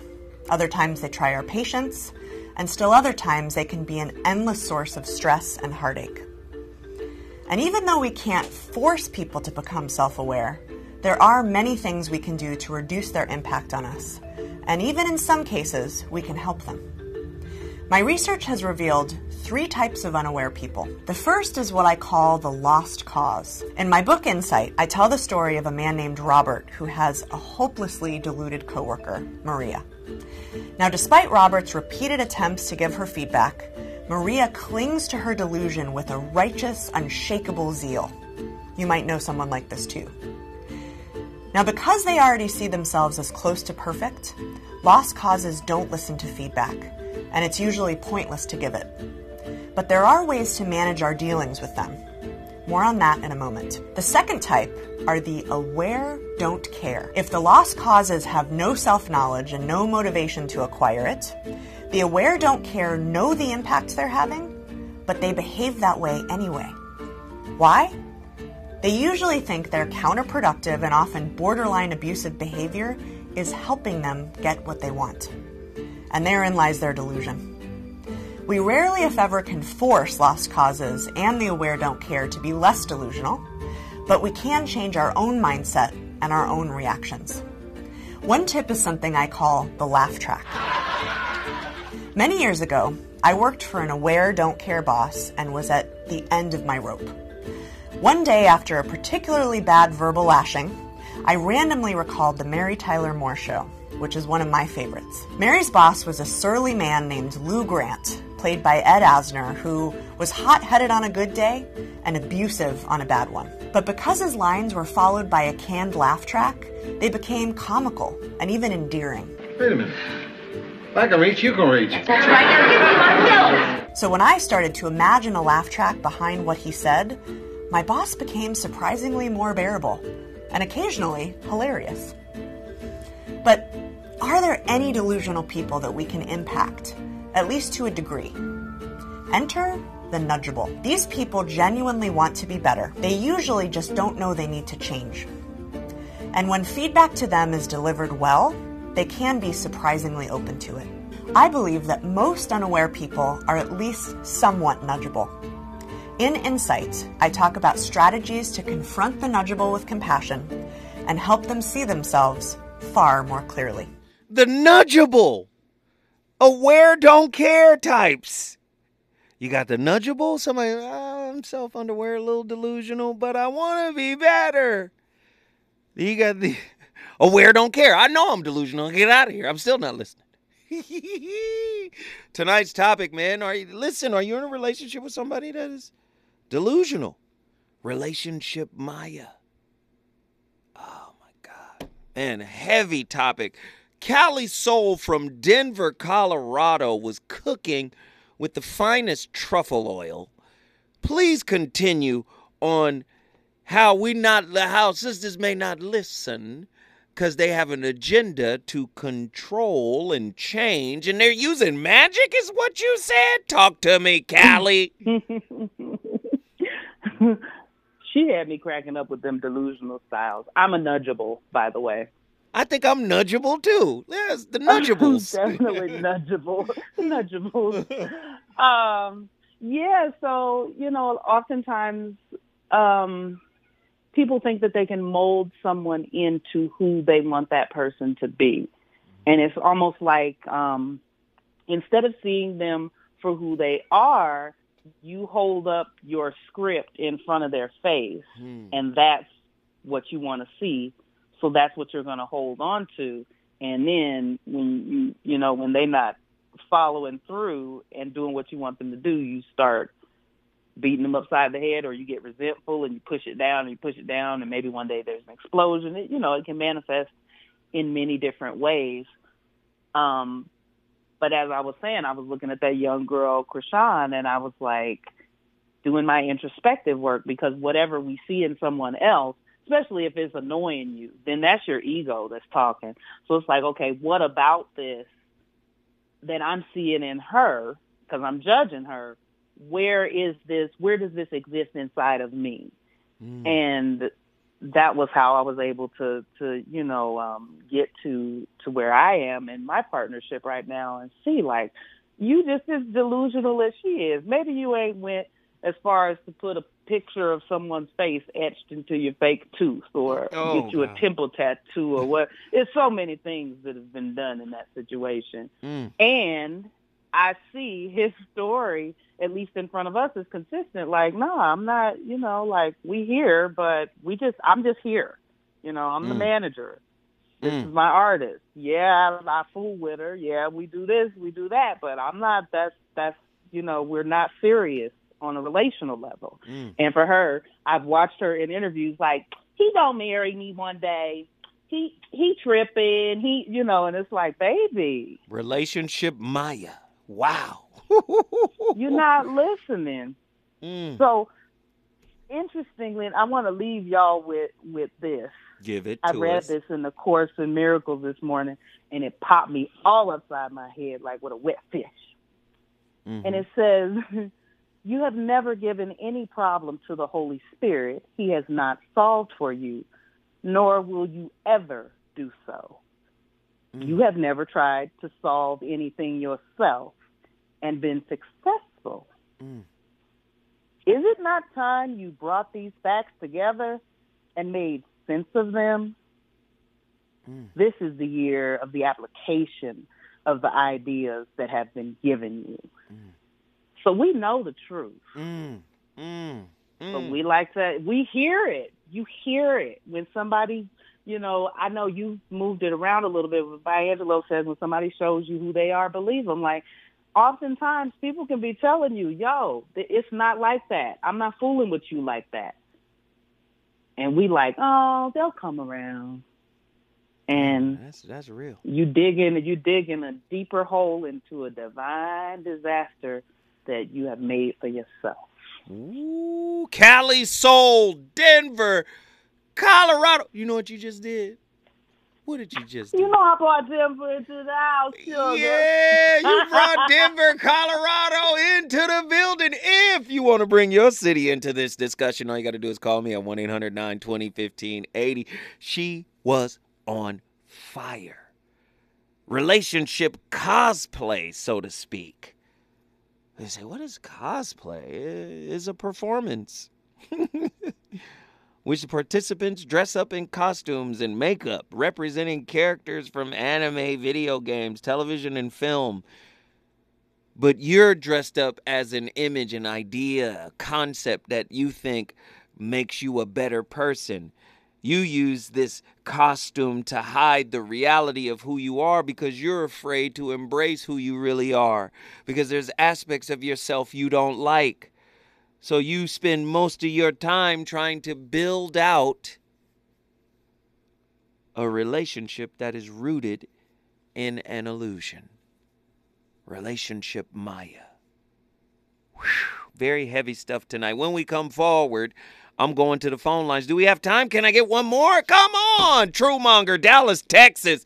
other times they try our patience, and still other times they can be an endless source of stress and heartache. And even though we can't force people to become self aware, there are many things we can do to reduce their impact on us. And even in some cases, we can help them. My research has revealed three types of unaware people. The first is what I call the lost cause. In my book Insight, I tell the story of a man named Robert who has a hopelessly deluded coworker, Maria. Now, despite Robert's repeated attempts to give her feedback, Maria clings to her delusion with a righteous, unshakable zeal. You might know someone like this too. Now, because they already see themselves as close to perfect, lost causes don't listen to feedback, and it's usually pointless to give it. But there are ways to manage our dealings with them. More on that in a moment. The second type are the aware don't care. If the lost causes have no self knowledge and no motivation to acquire it, the aware don't care know the impact they're having, but they behave that way anyway. Why? They usually think their counterproductive and often borderline abusive behavior is helping them get what they want. And therein lies their delusion. We rarely, if ever, can force lost causes and the aware don't care to be less delusional, but we can change our own mindset and our own reactions. One tip is something I call the laugh track. Many years ago, I worked for an aware don't care boss and was at the end of my rope. One day after a particularly bad verbal lashing, I randomly recalled the Mary Tyler Moore show, which is one of my favorites. Mary's boss was a surly man named Lou Grant, played by Ed Asner, who was hot headed on a good day and abusive on a bad one. But because his lines were followed by a canned laugh track, they became comical and even endearing. Wait a minute. If I can reach, you can reach. So when I started to imagine a laugh track behind what he said, my boss became surprisingly more bearable and occasionally hilarious. But are there any delusional people that we can impact, at least to a degree? Enter the nudgeable. These people genuinely want to be better. They usually just don't know they need to change. And when feedback to them is delivered well, they can be surprisingly open to it. I believe that most unaware people are at least somewhat nudgeable. In Insight, I talk about strategies to confront the nudgeable with compassion and help them see themselves far more clearly. The nudgeable, aware, don't care types. You got the nudgeable, somebody, "Ah, I'm self underwear, a little delusional, but I want to be better. You got the [LAUGHS] Aware don't care. I know I'm delusional. Get out of here. I'm still not listening. [LAUGHS] Tonight's topic, man. Are you listen? Are you in a relationship with somebody that is delusional? Relationship Maya. Oh my God, man, heavy topic. Cali Soul from Denver, Colorado, was cooking with the finest truffle oil. Please continue on how we not how sisters may not listen because they have an agenda to control and change, and they're using magic, is what you said? Talk to me, Callie. [LAUGHS] she had me cracking up with them delusional styles. I'm a nudgeable, by the way. I think I'm nudgeable too. Yes, the [LAUGHS] nudgeables. Definitely [LAUGHS] nudgeable. nudgeables. [LAUGHS] Um, yeah, so, you know, oftentimes um, people think that they can mold someone into who they want that person to be. And it's almost like um, instead of seeing them for who they are, you hold up your script in front of their face, hmm. and that's what you want to see. So that's what you're going to hold on to. And then when you, you know, when they're not following through and doing what you want them to do, you start beating them upside the head or you get resentful and you push it down and you push it down and maybe one day there's an explosion. It, you know, it can manifest in many different ways. Um, but as I was saying, I was looking at that young girl, Chrisean, and I was like doing my introspective work because whatever we see in someone else, especially if it's annoying you, then that's your ego that's talking. So it's like, okay, what about this that I'm seeing in her, because I'm judging her, where is this, where does this exist inside of me? Mm. And that was how I was able to, to, you know, um, get to, to where I am in my partnership right now and see like, you just as delusional as she is. Maybe you ain't went as far as to put a picture of someone's face etched into your fake tooth or oh, get you a temple tattoo or what. [LAUGHS] There's so many things that have been done in that situation. Mm. And I see his story, at least in front of us, is consistent. Like, no, I'm not, you know, like we here, but we just, I'm just here. You know, I'm mm. the manager. This mm. is my artist. Yeah, I fool with her. Yeah, we do this, we do that, but I'm not, that's, that's, you know, we're not serious on a relational level. Mm. And for her, I've watched her in interviews like, he don't marry me one day. He he tripping. He you know, and it's like, baby. Relationship Maya. Wow. You're not listening. Mm. So interestingly, and I want to leave y'all with with this. Give it. I read us. this in the Course in Miracles this morning, and it popped me all upside my head like with a wet fish. Mm-hmm. And it says, [LAUGHS] You have never given any problem to the Holy Spirit. He has not solved for you, nor will you ever do so. Mm. You have never tried to solve anything yourself and been successful. Mm. Is it not time you brought these facts together and made sense of them? Mm. This is the year of the application of the ideas that have been given you. Mm. So we know the truth. Mm, mm, mm. But we like to, we hear it. You hear it when somebody, you know, I know you moved it around a little bit. But Angelou says when somebody shows you who they are, believe them. Like, oftentimes people can be telling you, yo, it's not like that. I'm not fooling with you like that. And we like, oh, they'll come around. And that's that's real. You dig in you dig in a deeper hole into a divine disaster that you have made for yourself. Ooh, Cali Soul, Denver, Colorado. You know what you just did? What did you just do? You know I brought Denver into the house, sugar. Yeah, you [LAUGHS] brought Denver, Colorado into the building. If you want to bring your city into this discussion, all you got to do is call me at 1 800 920 1580. She was on fire. Relationship cosplay, so to speak. They say, what is cosplay? It's a performance. [LAUGHS] which participants dress up in costumes and makeup representing characters from anime, video games, television, and film. But you're dressed up as an image, an idea, a concept that you think makes you a better person. You use this costume to hide the reality of who you are because you're afraid to embrace who you really are because there's aspects of yourself you don't like. So you spend most of your time trying to build out a relationship that is rooted in an illusion. Relationship Maya. Whew, very heavy stuff tonight. When we come forward, I'm going to the phone lines. Do we have time? Can I get one more? Come on, Truemonger, Dallas, Texas.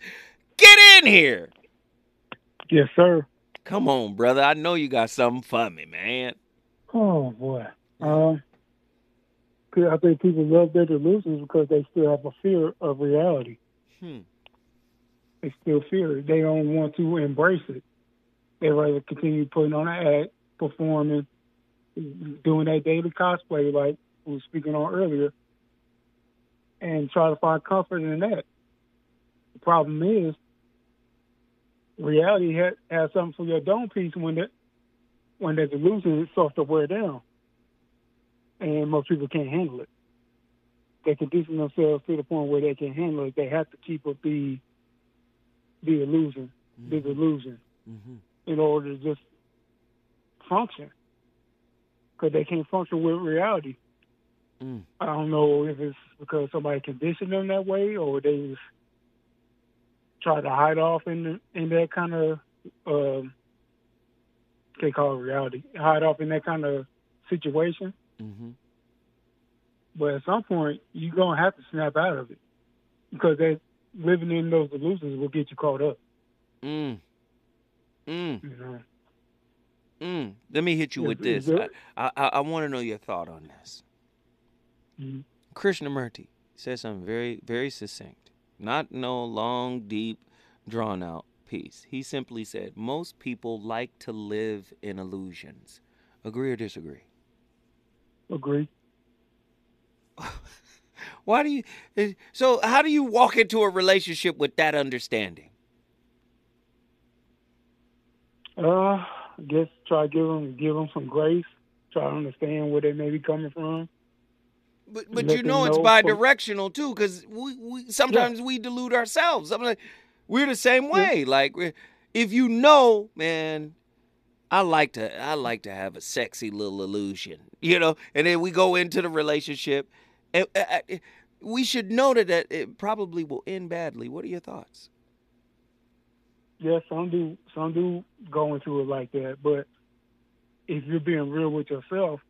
Get in here. Yes, sir. Come on, brother. I know you got something for me, man. Oh boy. Um, 'cause I think people love their delusions because they still have a fear of reality. Hmm. They still fear it. They don't want to embrace it. They rather continue putting on an act, performing, doing that daily cosplay like we were speaking on earlier, and try to find comfort in that. The problem is, reality has, has something for your dome piece when the when the delusion starts to wear down, and most people can't handle it. They condition themselves to the point where they can handle it. They have to keep up the the illusion, the delusion, Mm-hmm. in order to just function. Because they can't function with reality. Mm. I don't know if it's because somebody conditioned them that way, or they just try to hide off in in that kind of um, they call it reality, hide off in that kind of situation. Mm-hmm. But at some point, you're gonna have to snap out of it because that living in those illusions will get you caught up. Mm. Mm. You know. Mm. Let me hit you with this. I, I, I want to know your thought on this. Mhm. Krishnamurti said something very, very succinct. Not no long, deep, drawn out piece. He simply said, Most people like to live in illusions. Agree or disagree? Agree. [LAUGHS] Why do you eh, so how do you walk into a relationship with that understanding? Uh, I guess try to give them give them some grace. Try to understand where they may be coming from. But but you know it's know bi for- directional too, because we, we sometimes we delude ourselves. I'm like, we're the same way. Like if you know, man, I like to I like to have a sexy little illusion, you know, and then we go into the relationship, and uh, uh, we should know that that it probably will end badly. What are your thoughts? Yeah, some do some do go into it like that, but if you're being real with yourself,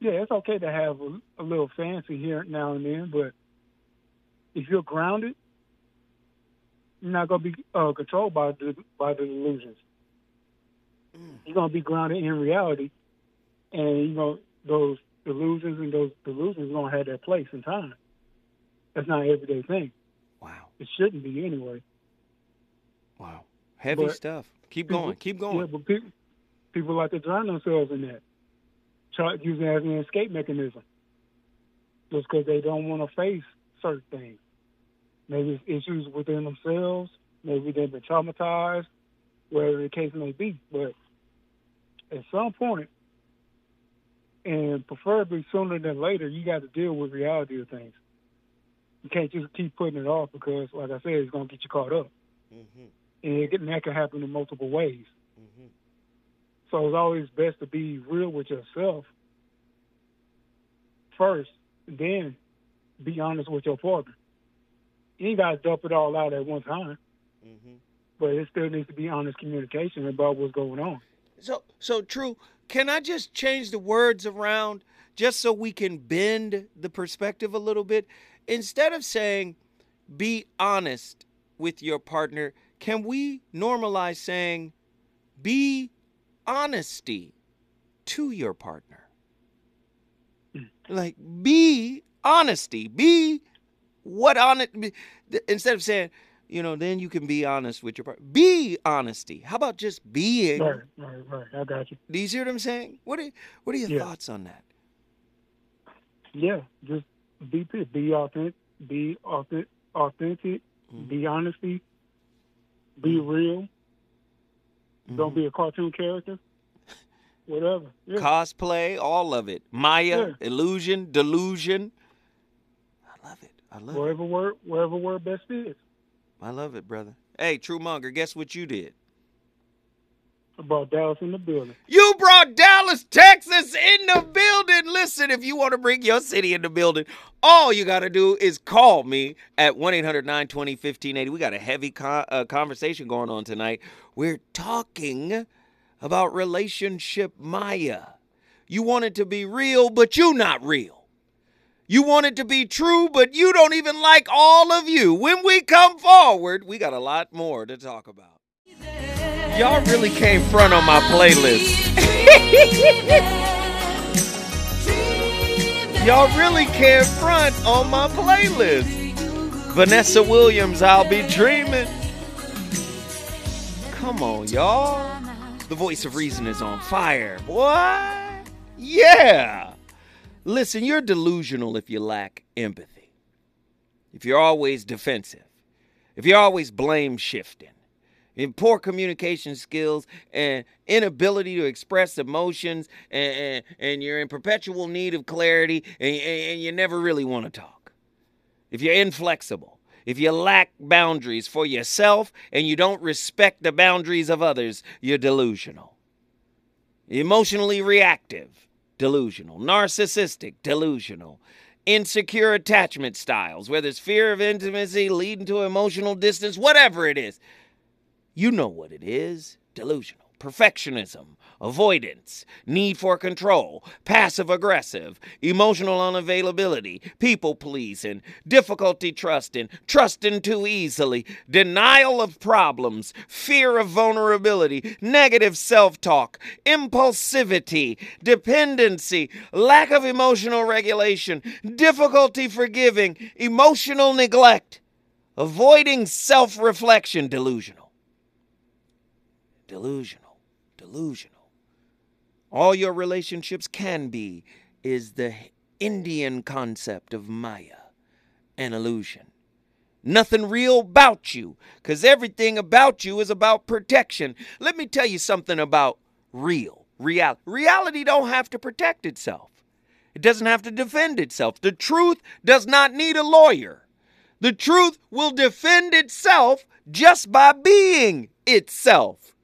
yeah, it's okay to have a, a little fancy here now and then, but if you're grounded, you're not gonna be uh, controlled by the by the delusions. You're gonna be grounded in reality, and you know those delusions and those delusions gonna have their place in time. That's not an everyday thing. Wow, It shouldn't be anyway. wow, heavy But stuff. Keep people- going, keep going. Yeah, but pe- people like to drown themselves in that. Try using it as an escape mechanism. Just because they don't want to face certain things. Maybe it's issues within themselves. Maybe they've been traumatized, whatever the case may be. But at some point, and preferably sooner than later, you got to deal with reality of things. You can't just keep putting it off because, like I said, it's going to get you caught up. Mm-hmm. And it, and that can happen in multiple ways. So it's always best to be real with yourself first, then be honest with your partner. You ain't got to dump it all out at one time, mm-hmm. but it still needs to be honest communication about what's going on. So so true. Can I just change the words around just so we can bend the perspective a little bit? Instead of saying be honest with your partner, can we normalize saying be honesty to your partner? Mm. Like be honesty. Be what honest instead of saying, you know, then you can be honest with your partner. Be honesty. How about just being Right, right, right. I got you. do you see what I'm saying? What are what are your Yeah. thoughts on that? Yeah, just be be authentic, be authentic, authentic be honesty, be mm-hmm. real. Don't be mm-hmm. a cartoon character. [LAUGHS] Whatever. Yeah. Cosplay, all of it. Maya, Yeah. illusion, delusion. I love it. I love it. wherever word wherever word best is. I love it, brother. Hey, True Monger, guess what you did? About Dallas in the building. You brought Dallas, Texas in the building. Listen, if you want to bring your city in the building, all you got to do is call me at 1 800 920 1580. We got a heavy co- uh, conversation going on tonight. We're talking about relationship Maya. You want it to be real, but you not real. You want it to be true, but you don't even like all of you. When we come forward, we got a lot more to talk about. Y'all really came front on my playlist. [LAUGHS] Y'all really came front on my playlist. Vanessa Williams, I'll be dreaming. Come on, y'all. The voice of reason is on fire. What? Yeah. Listen, you're delusional if you lack empathy. If you're always defensive. If you're always blame shifting in poor communication skills and inability to express emotions and, and, and you're in perpetual need of clarity and, and, and you never really want to talk. If you're inflexible if you lack boundaries for yourself and you don't respect the boundaries of others you're delusional. Emotionally reactive delusional. Narcissistic delusional. Insecure attachment styles whether it's fear of intimacy leading to emotional distance whatever it is you know what it is. Delusional. Perfectionism, avoidance, need for control, passive aggressive, emotional unavailability, people pleasing, difficulty trusting, trusting too easily, denial of problems, fear of vulnerability, negative self talk, impulsivity, dependency, lack of emotional regulation, difficulty forgiving, emotional neglect, avoiding self reflection, delusional delusional, delusional. All your relationships can be is the Indian concept of Maya, an illusion. Nothing real about you, because everything about you is about protection. Let me tell you something about real, reality. Reality don't have to protect itself. It doesn't have to defend itself. The truth does not need a lawyer. The truth will defend itself just by being itself.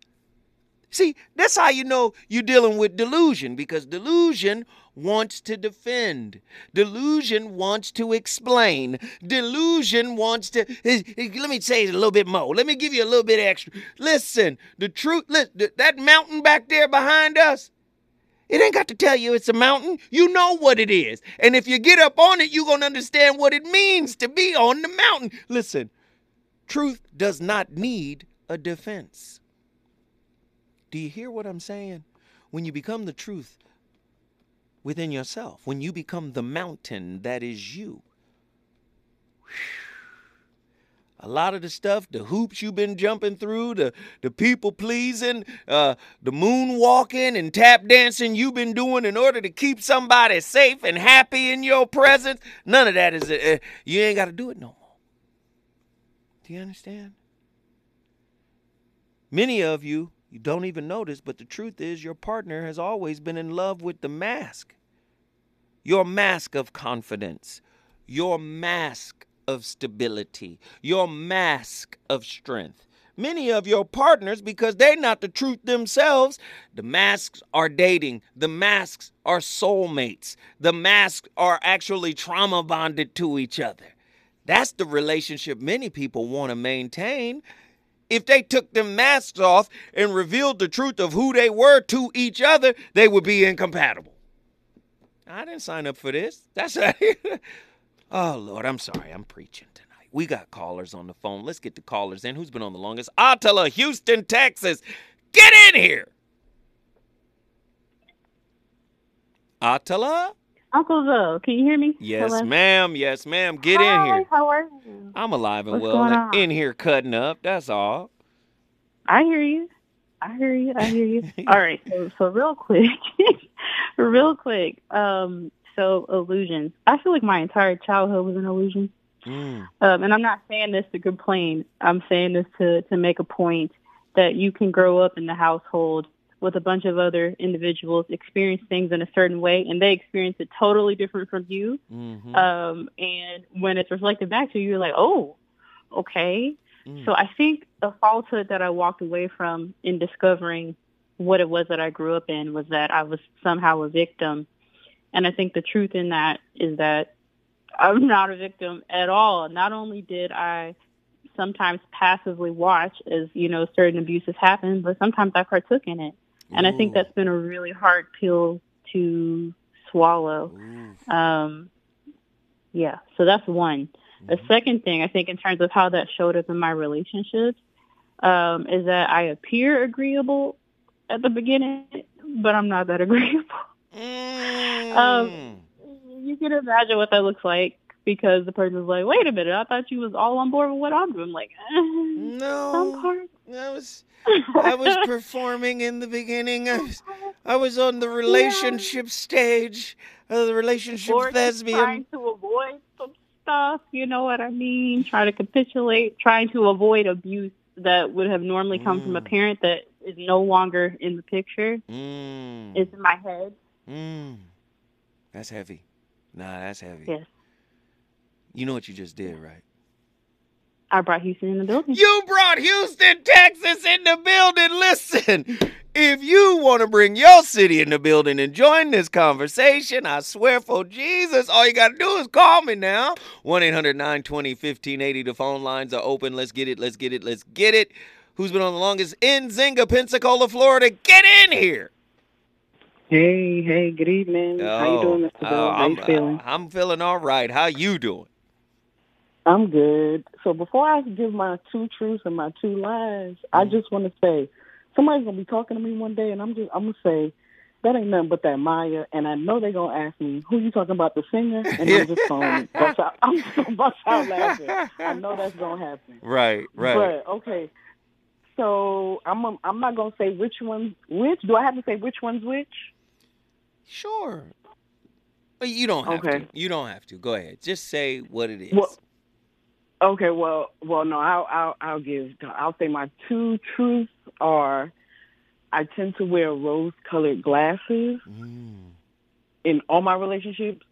See, that's how you know you're dealing with delusion because delusion wants to defend. Delusion wants to explain. Delusion wants to. Eh, eh, let me say it a little bit more. Let me give you a little bit extra. Listen, the truth, that mountain back there behind us, it ain't got to tell you it's a mountain. You know what it is. And if you get up on it, you're going to understand what it means to be on the mountain. Listen, truth does not need a defense. Do you hear what I'm saying? When you become the truth within yourself, when you become the mountain that is you, a lot of the stuff, the hoops you've been jumping through, the, the people pleasing, uh, the moonwalking and tap dancing you've been doing in order to keep somebody safe and happy in your presence, none of that is, uh, you ain't got to do it no more. Do you understand? Many of you you don't even notice, but the truth is your partner has always been in love with the mask. Your mask of confidence, your mask of stability, your mask of strength. Many of your partners, because they're not the truth themselves, the masks are dating, the masks are soulmates, the masks are actually trauma bonded to each other. That's the relationship many people want to maintain if they took them masks off and revealed the truth of who they were to each other, they would be incompatible. I didn't sign up for this. That's right. [LAUGHS] oh Lord, I'm sorry. I'm preaching tonight. We got callers on the phone. Let's get the callers in. Who's been on the longest? Attila, Houston, Texas. Get in here. Attila? Uncle Zoe, can you hear me? Yes, Hello? ma'am. Yes, ma'am. Get Hi, in here. How are you? I'm alive and What's well. going on? In here cutting up. That's all. I hear you. I hear you. I hear you. [LAUGHS] All right. So, so real quick, [LAUGHS] real quick. Um, so illusions. I feel like my entire childhood was an illusion. Mm. Um, and I'm not saying this to complain. I'm saying this to to make a point that you can grow up in the household with a bunch of other individuals experience things in a certain way and they experience it totally different from you. Mm-hmm. Um, and when it's reflected back to you, you're like, oh, okay. Mm. So I think the falsehood that I walked away from in discovering what it was that I grew up in was that I was somehow a victim. And I think the truth in that is that I'm [LAUGHS] not a victim at all. Not only did I sometimes passively watch as, you know, certain abuses happen, but sometimes I partook in it. And I think that's been a really hard pill to swallow. Um, yeah, so that's one. The second thing I think in terms of how that showed up in my relationships um, is that I appear agreeable at the beginning, but I'm not that [LAUGHS] agreeable. Mm. Um, you can imagine what that looks like because the person's like, "Wait a minute, I thought you was all on board with what I'm doing." I'm like, [LAUGHS] eh, some no, parts. I was I was [LAUGHS] performing in the beginning. I was, I was on the relationship stage, uh, the relationship or thespian. trying to avoid some stuff. You know what I mean? Trying to capitulate, trying to avoid abuse that would have normally come from a Mm. parent that is no longer in the picture. Mm. It's in my head. Mm. That's heavy. Nah, that's heavy. Yes, You know what you just did, right? I brought Houston in the building. You brought Houston, Texas in the building. Listen, if you want to bring your city in the building and join this conversation, I swear for Jesus, all you got to do is call me now. 1 800 920 1580. The phone lines are open. Let's get it. Let's get it. Let's get it. Who's been on the longest? Nzinga, Pensacola, Florida. Get in here. Hey, hey, good evening. How you oh, doing, Mr. oh, Bell? How I'm, you feeling? I'm feeling all right. How you doing? I'm good. So before I give my two truths and my two lies, I Mm-hmm. just want to say somebody's gonna be talking to me one day, and I'm just I'm gonna say that ain't nothing but that Maya, and I know they're gonna ask me who you talking about, the singer, and I'm just [LAUGHS] gonna bust out. [LAUGHS] I'm just gonna bust out laughing. I know that's gonna happen. Right, right. But okay, so I'm i I'm not gonna say which one's which. Do I have to say which one's which? Sure. But you don't have Okay. to. You don't have to. Go ahead. Just say what it is. Well, Okay, well, well, no, I'll, I'll, I'll give, I'll say my two truths are, I tend to wear rose-colored glasses Mm. in all my relationships,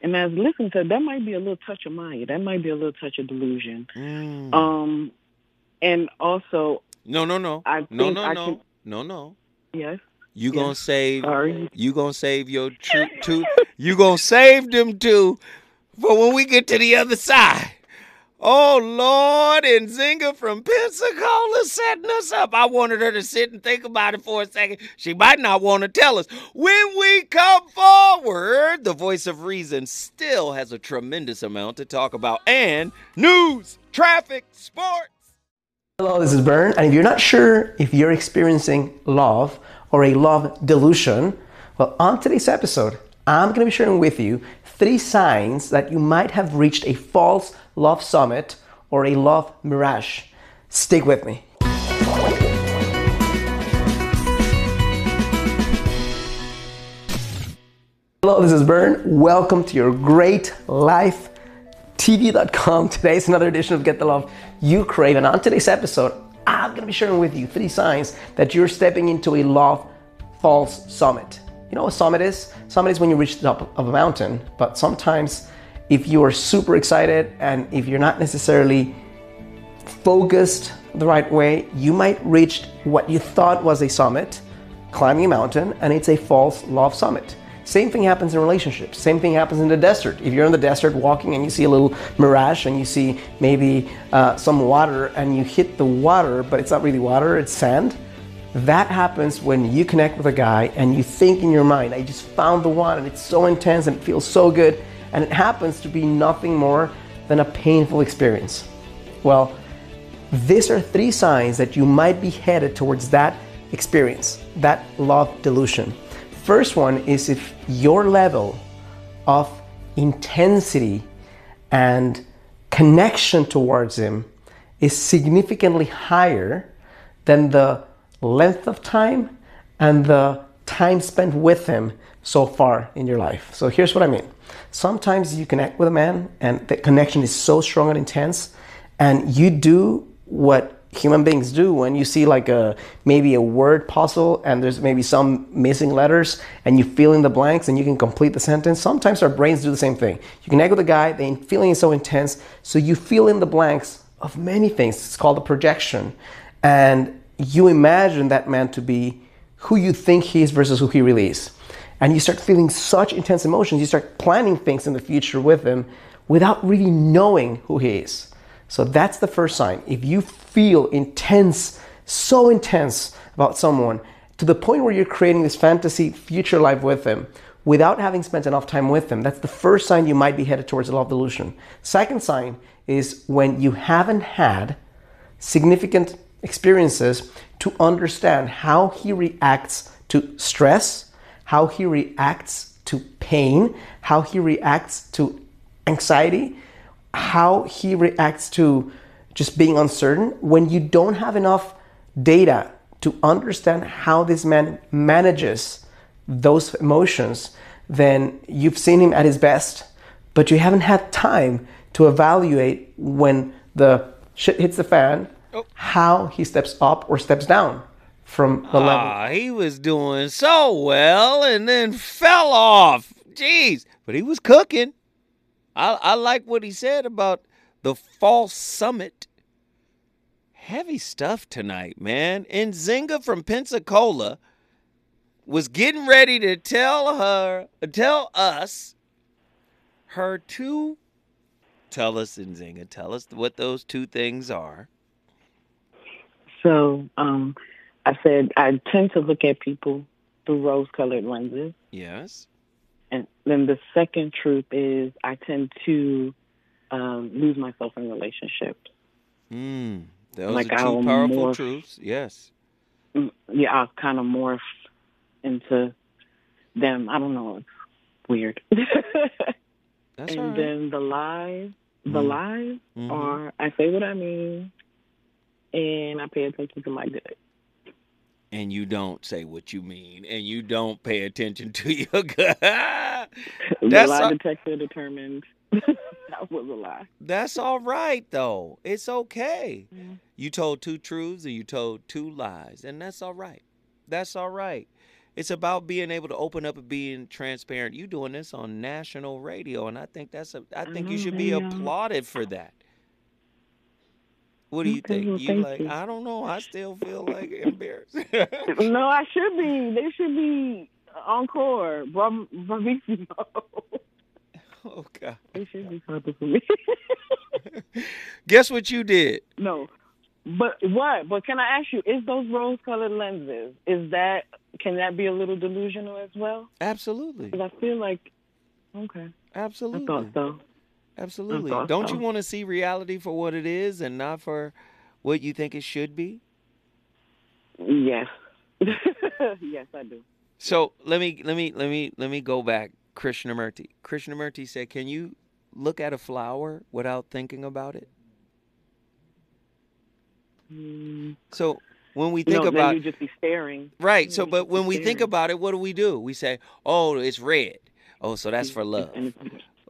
and as listen to that might be a little touch of Maya, that might be a little touch of delusion, Mm. um, and also, no, no, no. I no, no, I no. can- No, no. yes, You Yeah. gonna save sorry, you gonna save your tru- two you gonna save them two for when we get to the other side. Oh Lord, and Zinga from Pensacola setting us up. I wanted her to sit and think about it for a second. She might not want to tell us. When we come forward, the voice of reason still has a tremendous amount to talk about. And news, traffic, sports. Hello, this is Bern, and if you're not sure if you're experiencing love or a love delusion, well, on today's episode, I'm going to be sharing with you three signs that you might have reached a false love summit or a love mirage. Stick with me. Hello, this is Bern. Welcome to your great life TV.com. Today is another edition of Get the Love You Crave. And on today's episode, I'm going to be sharing with you three signs that you're stepping into a love false summit. You know what a summit is? Summit is when you reach the top of a mountain, but sometimes if you are super excited and if you're not necessarily focused the right way, you might reach what you thought was a summit, climbing a mountain, and it's a false love summit. Same thing happens in relationships. Same thing happens in the desert. If you're in the desert walking and you see a little mirage and you see maybe uh, some water and you hit the water, but it's not really water, it's sand. That happens when you connect with a guy and you think in your mind, I just found the one and it's so intense and it feels so good. And it happens to be nothing more than a painful experience. Well, these are three signs that you might be headed towards that experience, that love delusion. First one is if your level of intensity and connection towards him is significantly higher than the length of time and the time spent with him so far in your life. So here's what I mean. Sometimes you connect with a man and the connection is so strong and intense, and you do what human beings do when you see like a maybe a word puzzle and there's maybe some missing letters and you fill in the blanks and you can complete the sentence sometimes our brains do the same thing you connect with a guy the feeling is so intense so you fill in the blanks of many things it's called a projection and you imagine that man to be who you think he is versus who he really is and you start feeling such intense emotions you start planning things in the future with him without really knowing who he is so that's the first sign. If you feel intense, so intense about someone to the point where you're creating this fantasy future life with them without having spent enough time with them, that's the first sign you might be headed towards a love delusion. Second sign is when you haven't had significant experiences to understand how he reacts to stress, how he reacts to pain, how he reacts to anxiety, how he reacts to just being uncertain. When you don't have enough data to understand how this man manages those emotions then you've seen him at his best. But you haven't had time to evaluate when the shit hits the fan oh. how he steps up or steps down from the ah, level he was doing so well and then fell off jeez but he was cooking I, I like what he said about the false summit. Heavy stuff tonight, man. Nzinga from Pensacola was getting ready to tell her, tell us her two. Tell us, Nzinga, tell us what those two things are. So, um, I said I tend to look at people through rose-colored lenses. Yes. And then the second truth is I tend to um, lose myself in relationships. Mm, those like are 2 I'll powerful morph, truths. Yes. Mm, yeah, I'll kind of morph into them. I don't know. It's weird. [LAUGHS] That's and then the lies, the mm. lies mm-hmm. are I say what I mean, and I pay attention to my good and you don't say what you mean and you don't pay attention to [LAUGHS] your good. That's the lie detector determined [LAUGHS] that was a lie. That's all right though. It's okay. Mm-hmm. You told two truths and you told two lies, and that's all right. That's all right. It's about being able to open up and being transparent. You doing this on national radio, and I think that's a. I think you should be applauded for that. What do you think? you like? You. I don't know. I still feel like [LAUGHS] embarrassed. [LAUGHS] no, I should be. They should be encore. Bravissimo. [LAUGHS] Oh God. They should be something for me. Guess what you did? No. But what? But can I ask you, is those rose colored lenses, is that can that be a little delusional as well? Absolutely. Because I feel like okay. Absolutely. I thought so. Absolutely. Don't so. you want to see reality for what it is and not for what you think it should be? Yes. [LAUGHS] yes, I do. So let me let me let me let me go back. Krishnamurti. Krishnamurti said, "Can you look at a flower without thinking about it?" Mm. So when we think no, about, you just be staring. Right. So, but when we think about it, what do we do? We say, "Oh, it's red. Oh, so that's for love."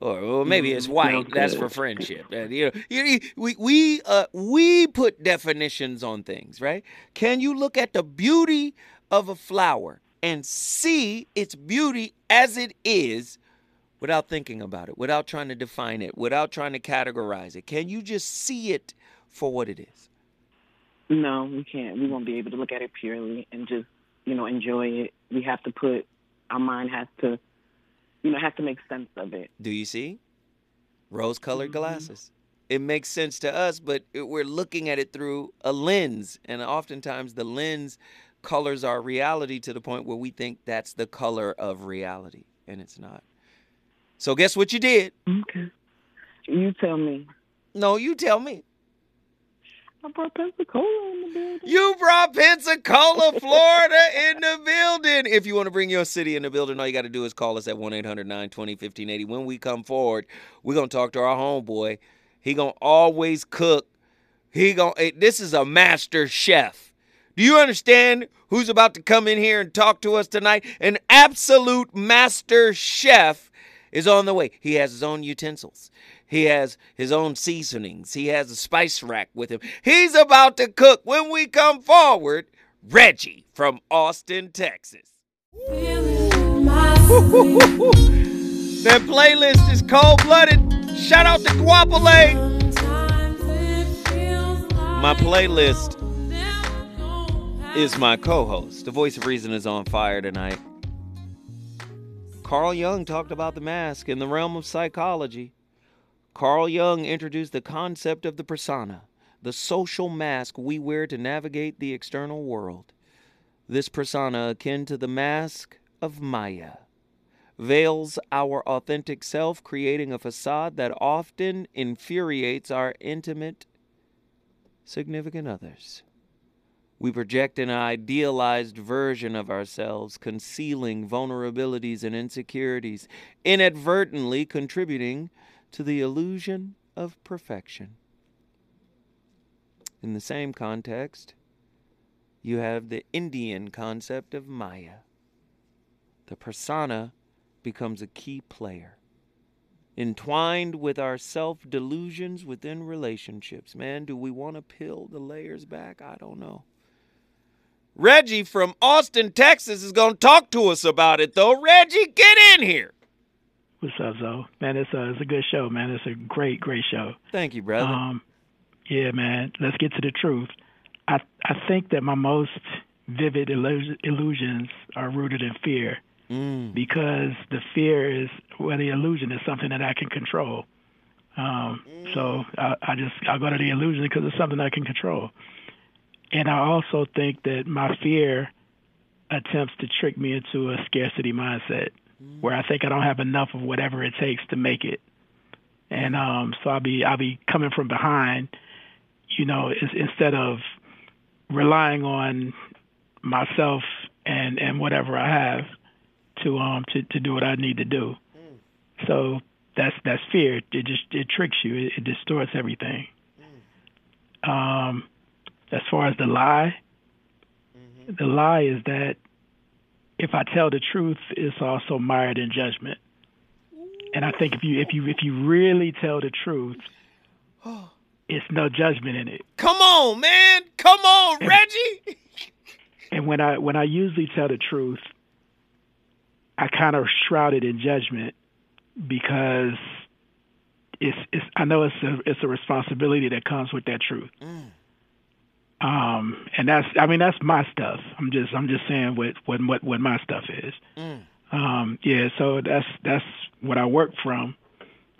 Or, or maybe it's mm, white. That's for friendship. And, you know, you, we we uh, we put definitions on things, right? Can you look at the beauty of a flower and see its beauty as it is without thinking about it, without trying to define it, without trying to categorize it? Can you just see it for what it is? No, we can't. We won't be able to look at it purely and just, you know, enjoy it. We have to put our mind has to you know, have to make sense of it. Do you see? Rose colored mm-hmm. glasses. It makes sense to us, but we're looking at it through a lens. And oftentimes the lens colors our reality to the point where we think that's the color of reality, and it's not. So, guess what you did? Okay. You tell me. No, you tell me. I brought Pensacola in the building. You brought Pensacola, Florida in the building. If you want to bring your city in the building, all you got to do is call us at 1 800 920 1580. When we come forward, we're going to talk to our homeboy. He going to always cook. He going to, eh, this is a master chef. Do you understand who's about to come in here and talk to us tonight? An absolute master chef is on the way. He has his own utensils. He has his own seasonings. He has a spice rack with him. He's about to cook when we come forward. Reggie from Austin, Texas. [LAUGHS] that playlist is cold blooded. Shout out to Guapole. My playlist is my co host. The voice of reason is on fire tonight. Carl Jung talked about the mask in the realm of psychology. Carl Jung introduced the concept of the persona, the social mask we wear to navigate the external world. This persona, akin to the mask of Maya, veils our authentic self, creating a facade that often infuriates our intimate, significant others. We project an idealized version of ourselves, concealing vulnerabilities and insecurities, inadvertently contributing to the illusion of perfection. In the same context, you have the Indian concept of Maya. The persona becomes a key player, entwined with our self delusions within relationships. Man, do we want to peel the layers back? I don't know. Reggie from Austin, Texas is going to talk to us about it, though. Reggie, get in here. What's up, Zoe? Man, it's a, it's a good show, man. It's a great, great show. Thank you, brother. Um, yeah, man. Let's get to the truth. I I think that my most vivid illusions are rooted in fear, mm. because the fear is, well, the illusion is something that I can control. Um, mm. So I, I just I go to the illusion because it's something I can control. And I also think that my fear attempts to trick me into a scarcity mindset where I think I don't have enough of whatever it takes to make it. And um, so I'll be I'll be coming from behind, you know, instead of relying on myself and and whatever I have to um to to do what I need to do. So that's that's fear. It just it tricks you. It, it distorts everything. Um, as far as the lie, mm-hmm. the lie is that if I tell the truth, it's also mired in judgment. And I think if you if you if you really tell the truth, it's no judgment in it. Come on, man. Come on, and, Reggie. [LAUGHS] And when I when I usually tell the truth, I kind of shroud it in judgment because it's it's I know it's a it's a responsibility that comes with that truth. Mm. Um, and that's, I mean, that's my stuff. I'm just, I'm just saying what, what, what, what my stuff is. Mm. Um, yeah. So that's, that's what I work from,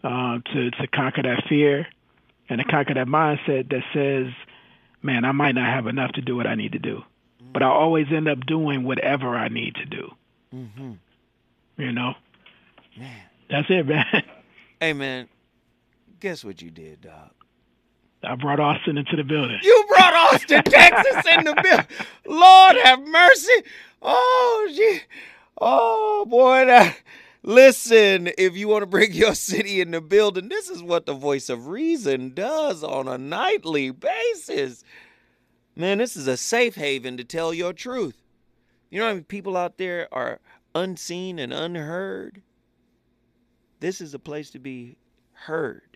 uh, to, to conquer that fear and to conquer that mindset that says, man, I might not have enough to do what I need to do, mm. but I always end up doing whatever I need to do. Mm-hmm. You know, man, that's it, man. [LAUGHS] Hey, man, guess what you did, dog? I brought Austin into the building. You brought Austin, [LAUGHS] Texas in the building. Lord have mercy. Oh, gee. Oh, boy. That, listen, if you want to bring your city in the building, this is what the voice of reason does on a nightly basis. Man, this is a safe haven to tell your truth. You know how many people out there are unseen and unheard? This is a place to be heard.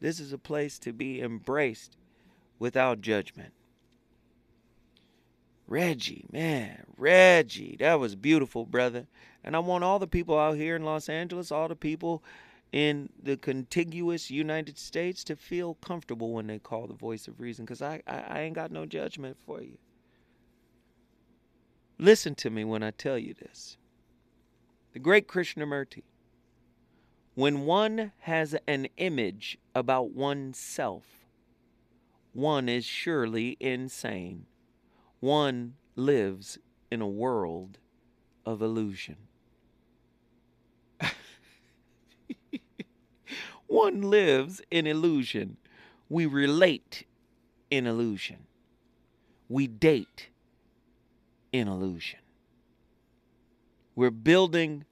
This is a place to be embraced without judgment. Reggie, man, Reggie, that was beautiful, brother. And I want all the people out here in Los Angeles, all the people in the contiguous United States to feel comfortable when they call the voice of reason because I, I, I ain't got no judgment for you. Listen to me when I tell you this. The great Krishnamurti when one has an image about oneself, one is surely insane. One lives in a world of illusion. [LAUGHS] one lives in illusion. We relate in illusion. We date in illusion. We're building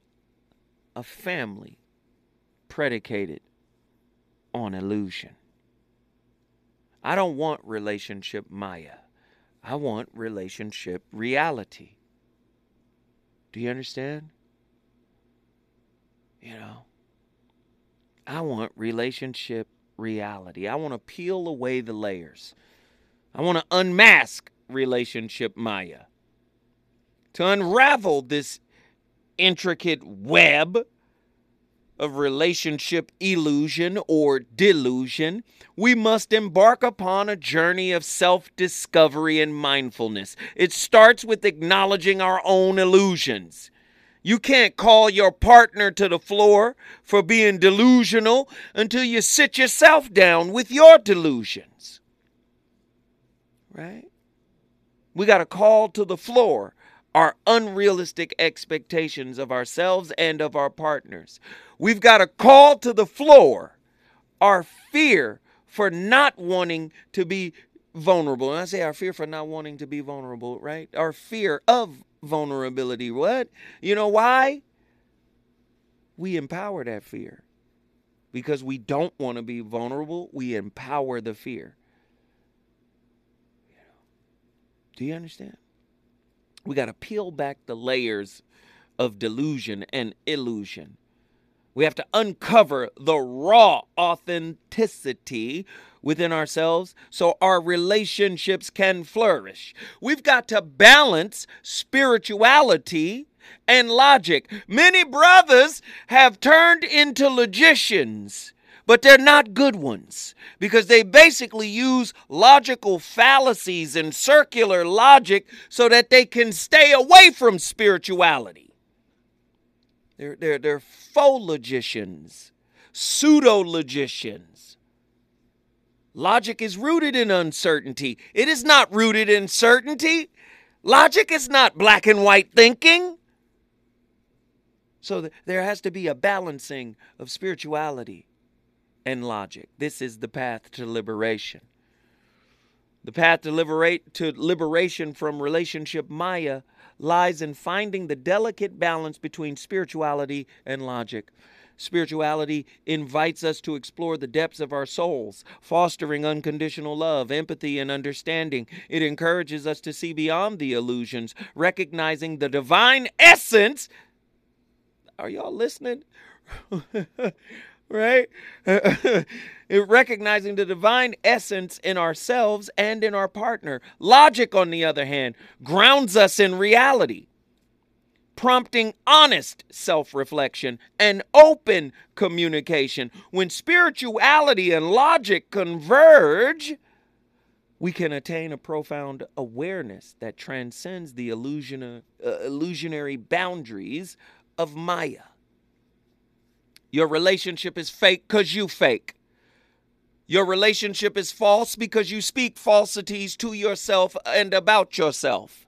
a family predicated on illusion. I don't want relationship Maya. I want relationship reality. Do you understand? You know, I want relationship reality. I want to peel away the layers. I want to unmask relationship Maya. To unravel this intricate web of relationship illusion or delusion, we must embark upon a journey of self discovery and mindfulness. It starts with acknowledging our own illusions. You can't call your partner to the floor for being delusional until you sit yourself down with your delusions. Right? We got to call to the floor our unrealistic expectations of ourselves and of our partners. We've got to call to the floor our fear for not wanting to be vulnerable. And I say our fear for not wanting to be vulnerable, right? Our fear of vulnerability. What? You know why? We empower that fear. Because we don't want to be vulnerable, we empower the fear. Do you understand? We got to peel back the layers of delusion and illusion. We have to uncover the raw authenticity within ourselves so our relationships can flourish. We've got to balance spirituality and logic. Many brothers have turned into logicians but they're not good ones because they basically use logical fallacies and circular logic so that they can stay away from spirituality. They're, they're, they're faux logicians, pseudo logicians. Logic is rooted in uncertainty. It is not rooted in certainty. Logic is not black and white thinking. So there has to be a balancing of spirituality and logic. This is the path to liberation. The path to liberate to liberation from relationship Maya lies in finding the delicate balance between spirituality and logic. Spirituality invites us to explore the depths of our souls, fostering unconditional love, empathy, and understanding. It encourages us to see beyond the illusions, recognizing the divine essence. Are y'all listening? [LAUGHS] right? [LAUGHS] Recognizing the divine essence in ourselves and in our partner. Logic, on the other hand, grounds us in reality, prompting honest self reflection and open communication. When spirituality and logic converge, we can attain a profound awareness that transcends the illusion, uh, illusionary boundaries of Maya. Your relationship is fake because you fake. Your relationship is false because you speak falsities to yourself and about yourself.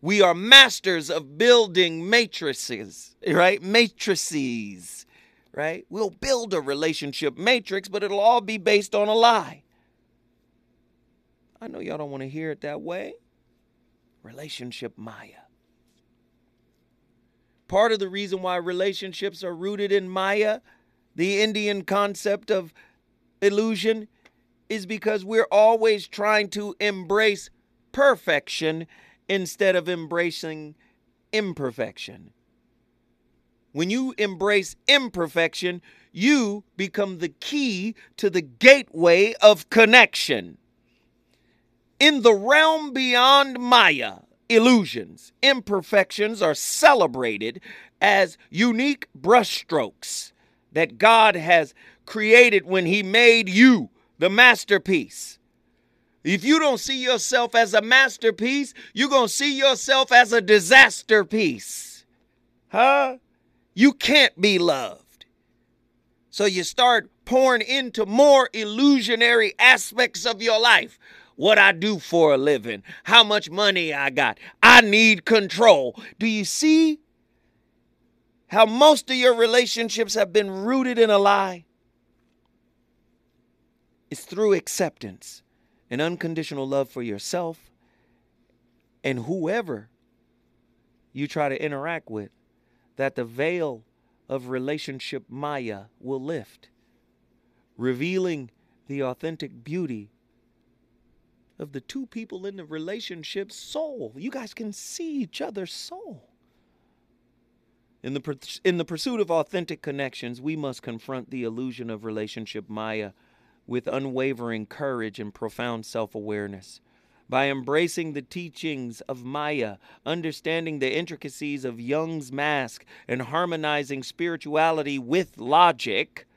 We are masters of building matrices, right? Matrices, right? We'll build a relationship matrix, but it'll all be based on a lie. I know y'all don't want to hear it that way. Relationship Maya. Part of the reason why relationships are rooted in Maya, the Indian concept of illusion, is because we're always trying to embrace perfection instead of embracing imperfection. When you embrace imperfection, you become the key to the gateway of connection. In the realm beyond Maya, illusions, imperfections are celebrated as unique brushstrokes that God has created when He made you the masterpiece. If you don't see yourself as a masterpiece, you're going to see yourself as a disaster piece. Huh? You can't be loved. So you start pouring into more illusionary aspects of your life what I do for a living, how much money I got. I need control. Do you see how most of your relationships have been rooted in a lie? It's through acceptance and unconditional love for yourself and whoever you try to interact with that the veil of relationship Maya will lift, revealing the authentic beauty of the two people in the relationship soul. You guys can see each other's soul. In the, in the pursuit of authentic connections, we must confront the illusion of relationship Maya with unwavering courage and profound self awareness. By embracing the teachings of Maya, understanding the intricacies of Jung's mask, and harmonizing spirituality with logic,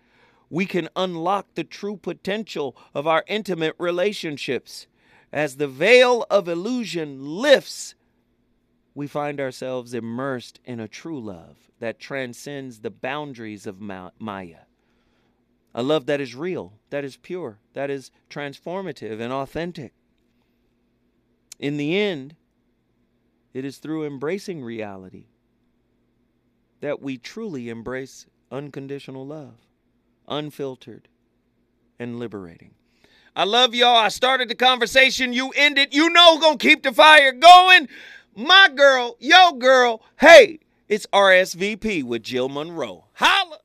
we can unlock the true potential of our intimate relationships. As the veil of illusion lifts, we find ourselves immersed in a true love that transcends the boundaries of Maya. A love that is real, that is pure, that is transformative and authentic. In the end, it is through embracing reality that we truly embrace unconditional love, unfiltered and liberating. I love y'all. I started the conversation. You ended. You know, gonna keep the fire going. My girl, yo girl. Hey, it's RSVP with Jill Monroe. Holla.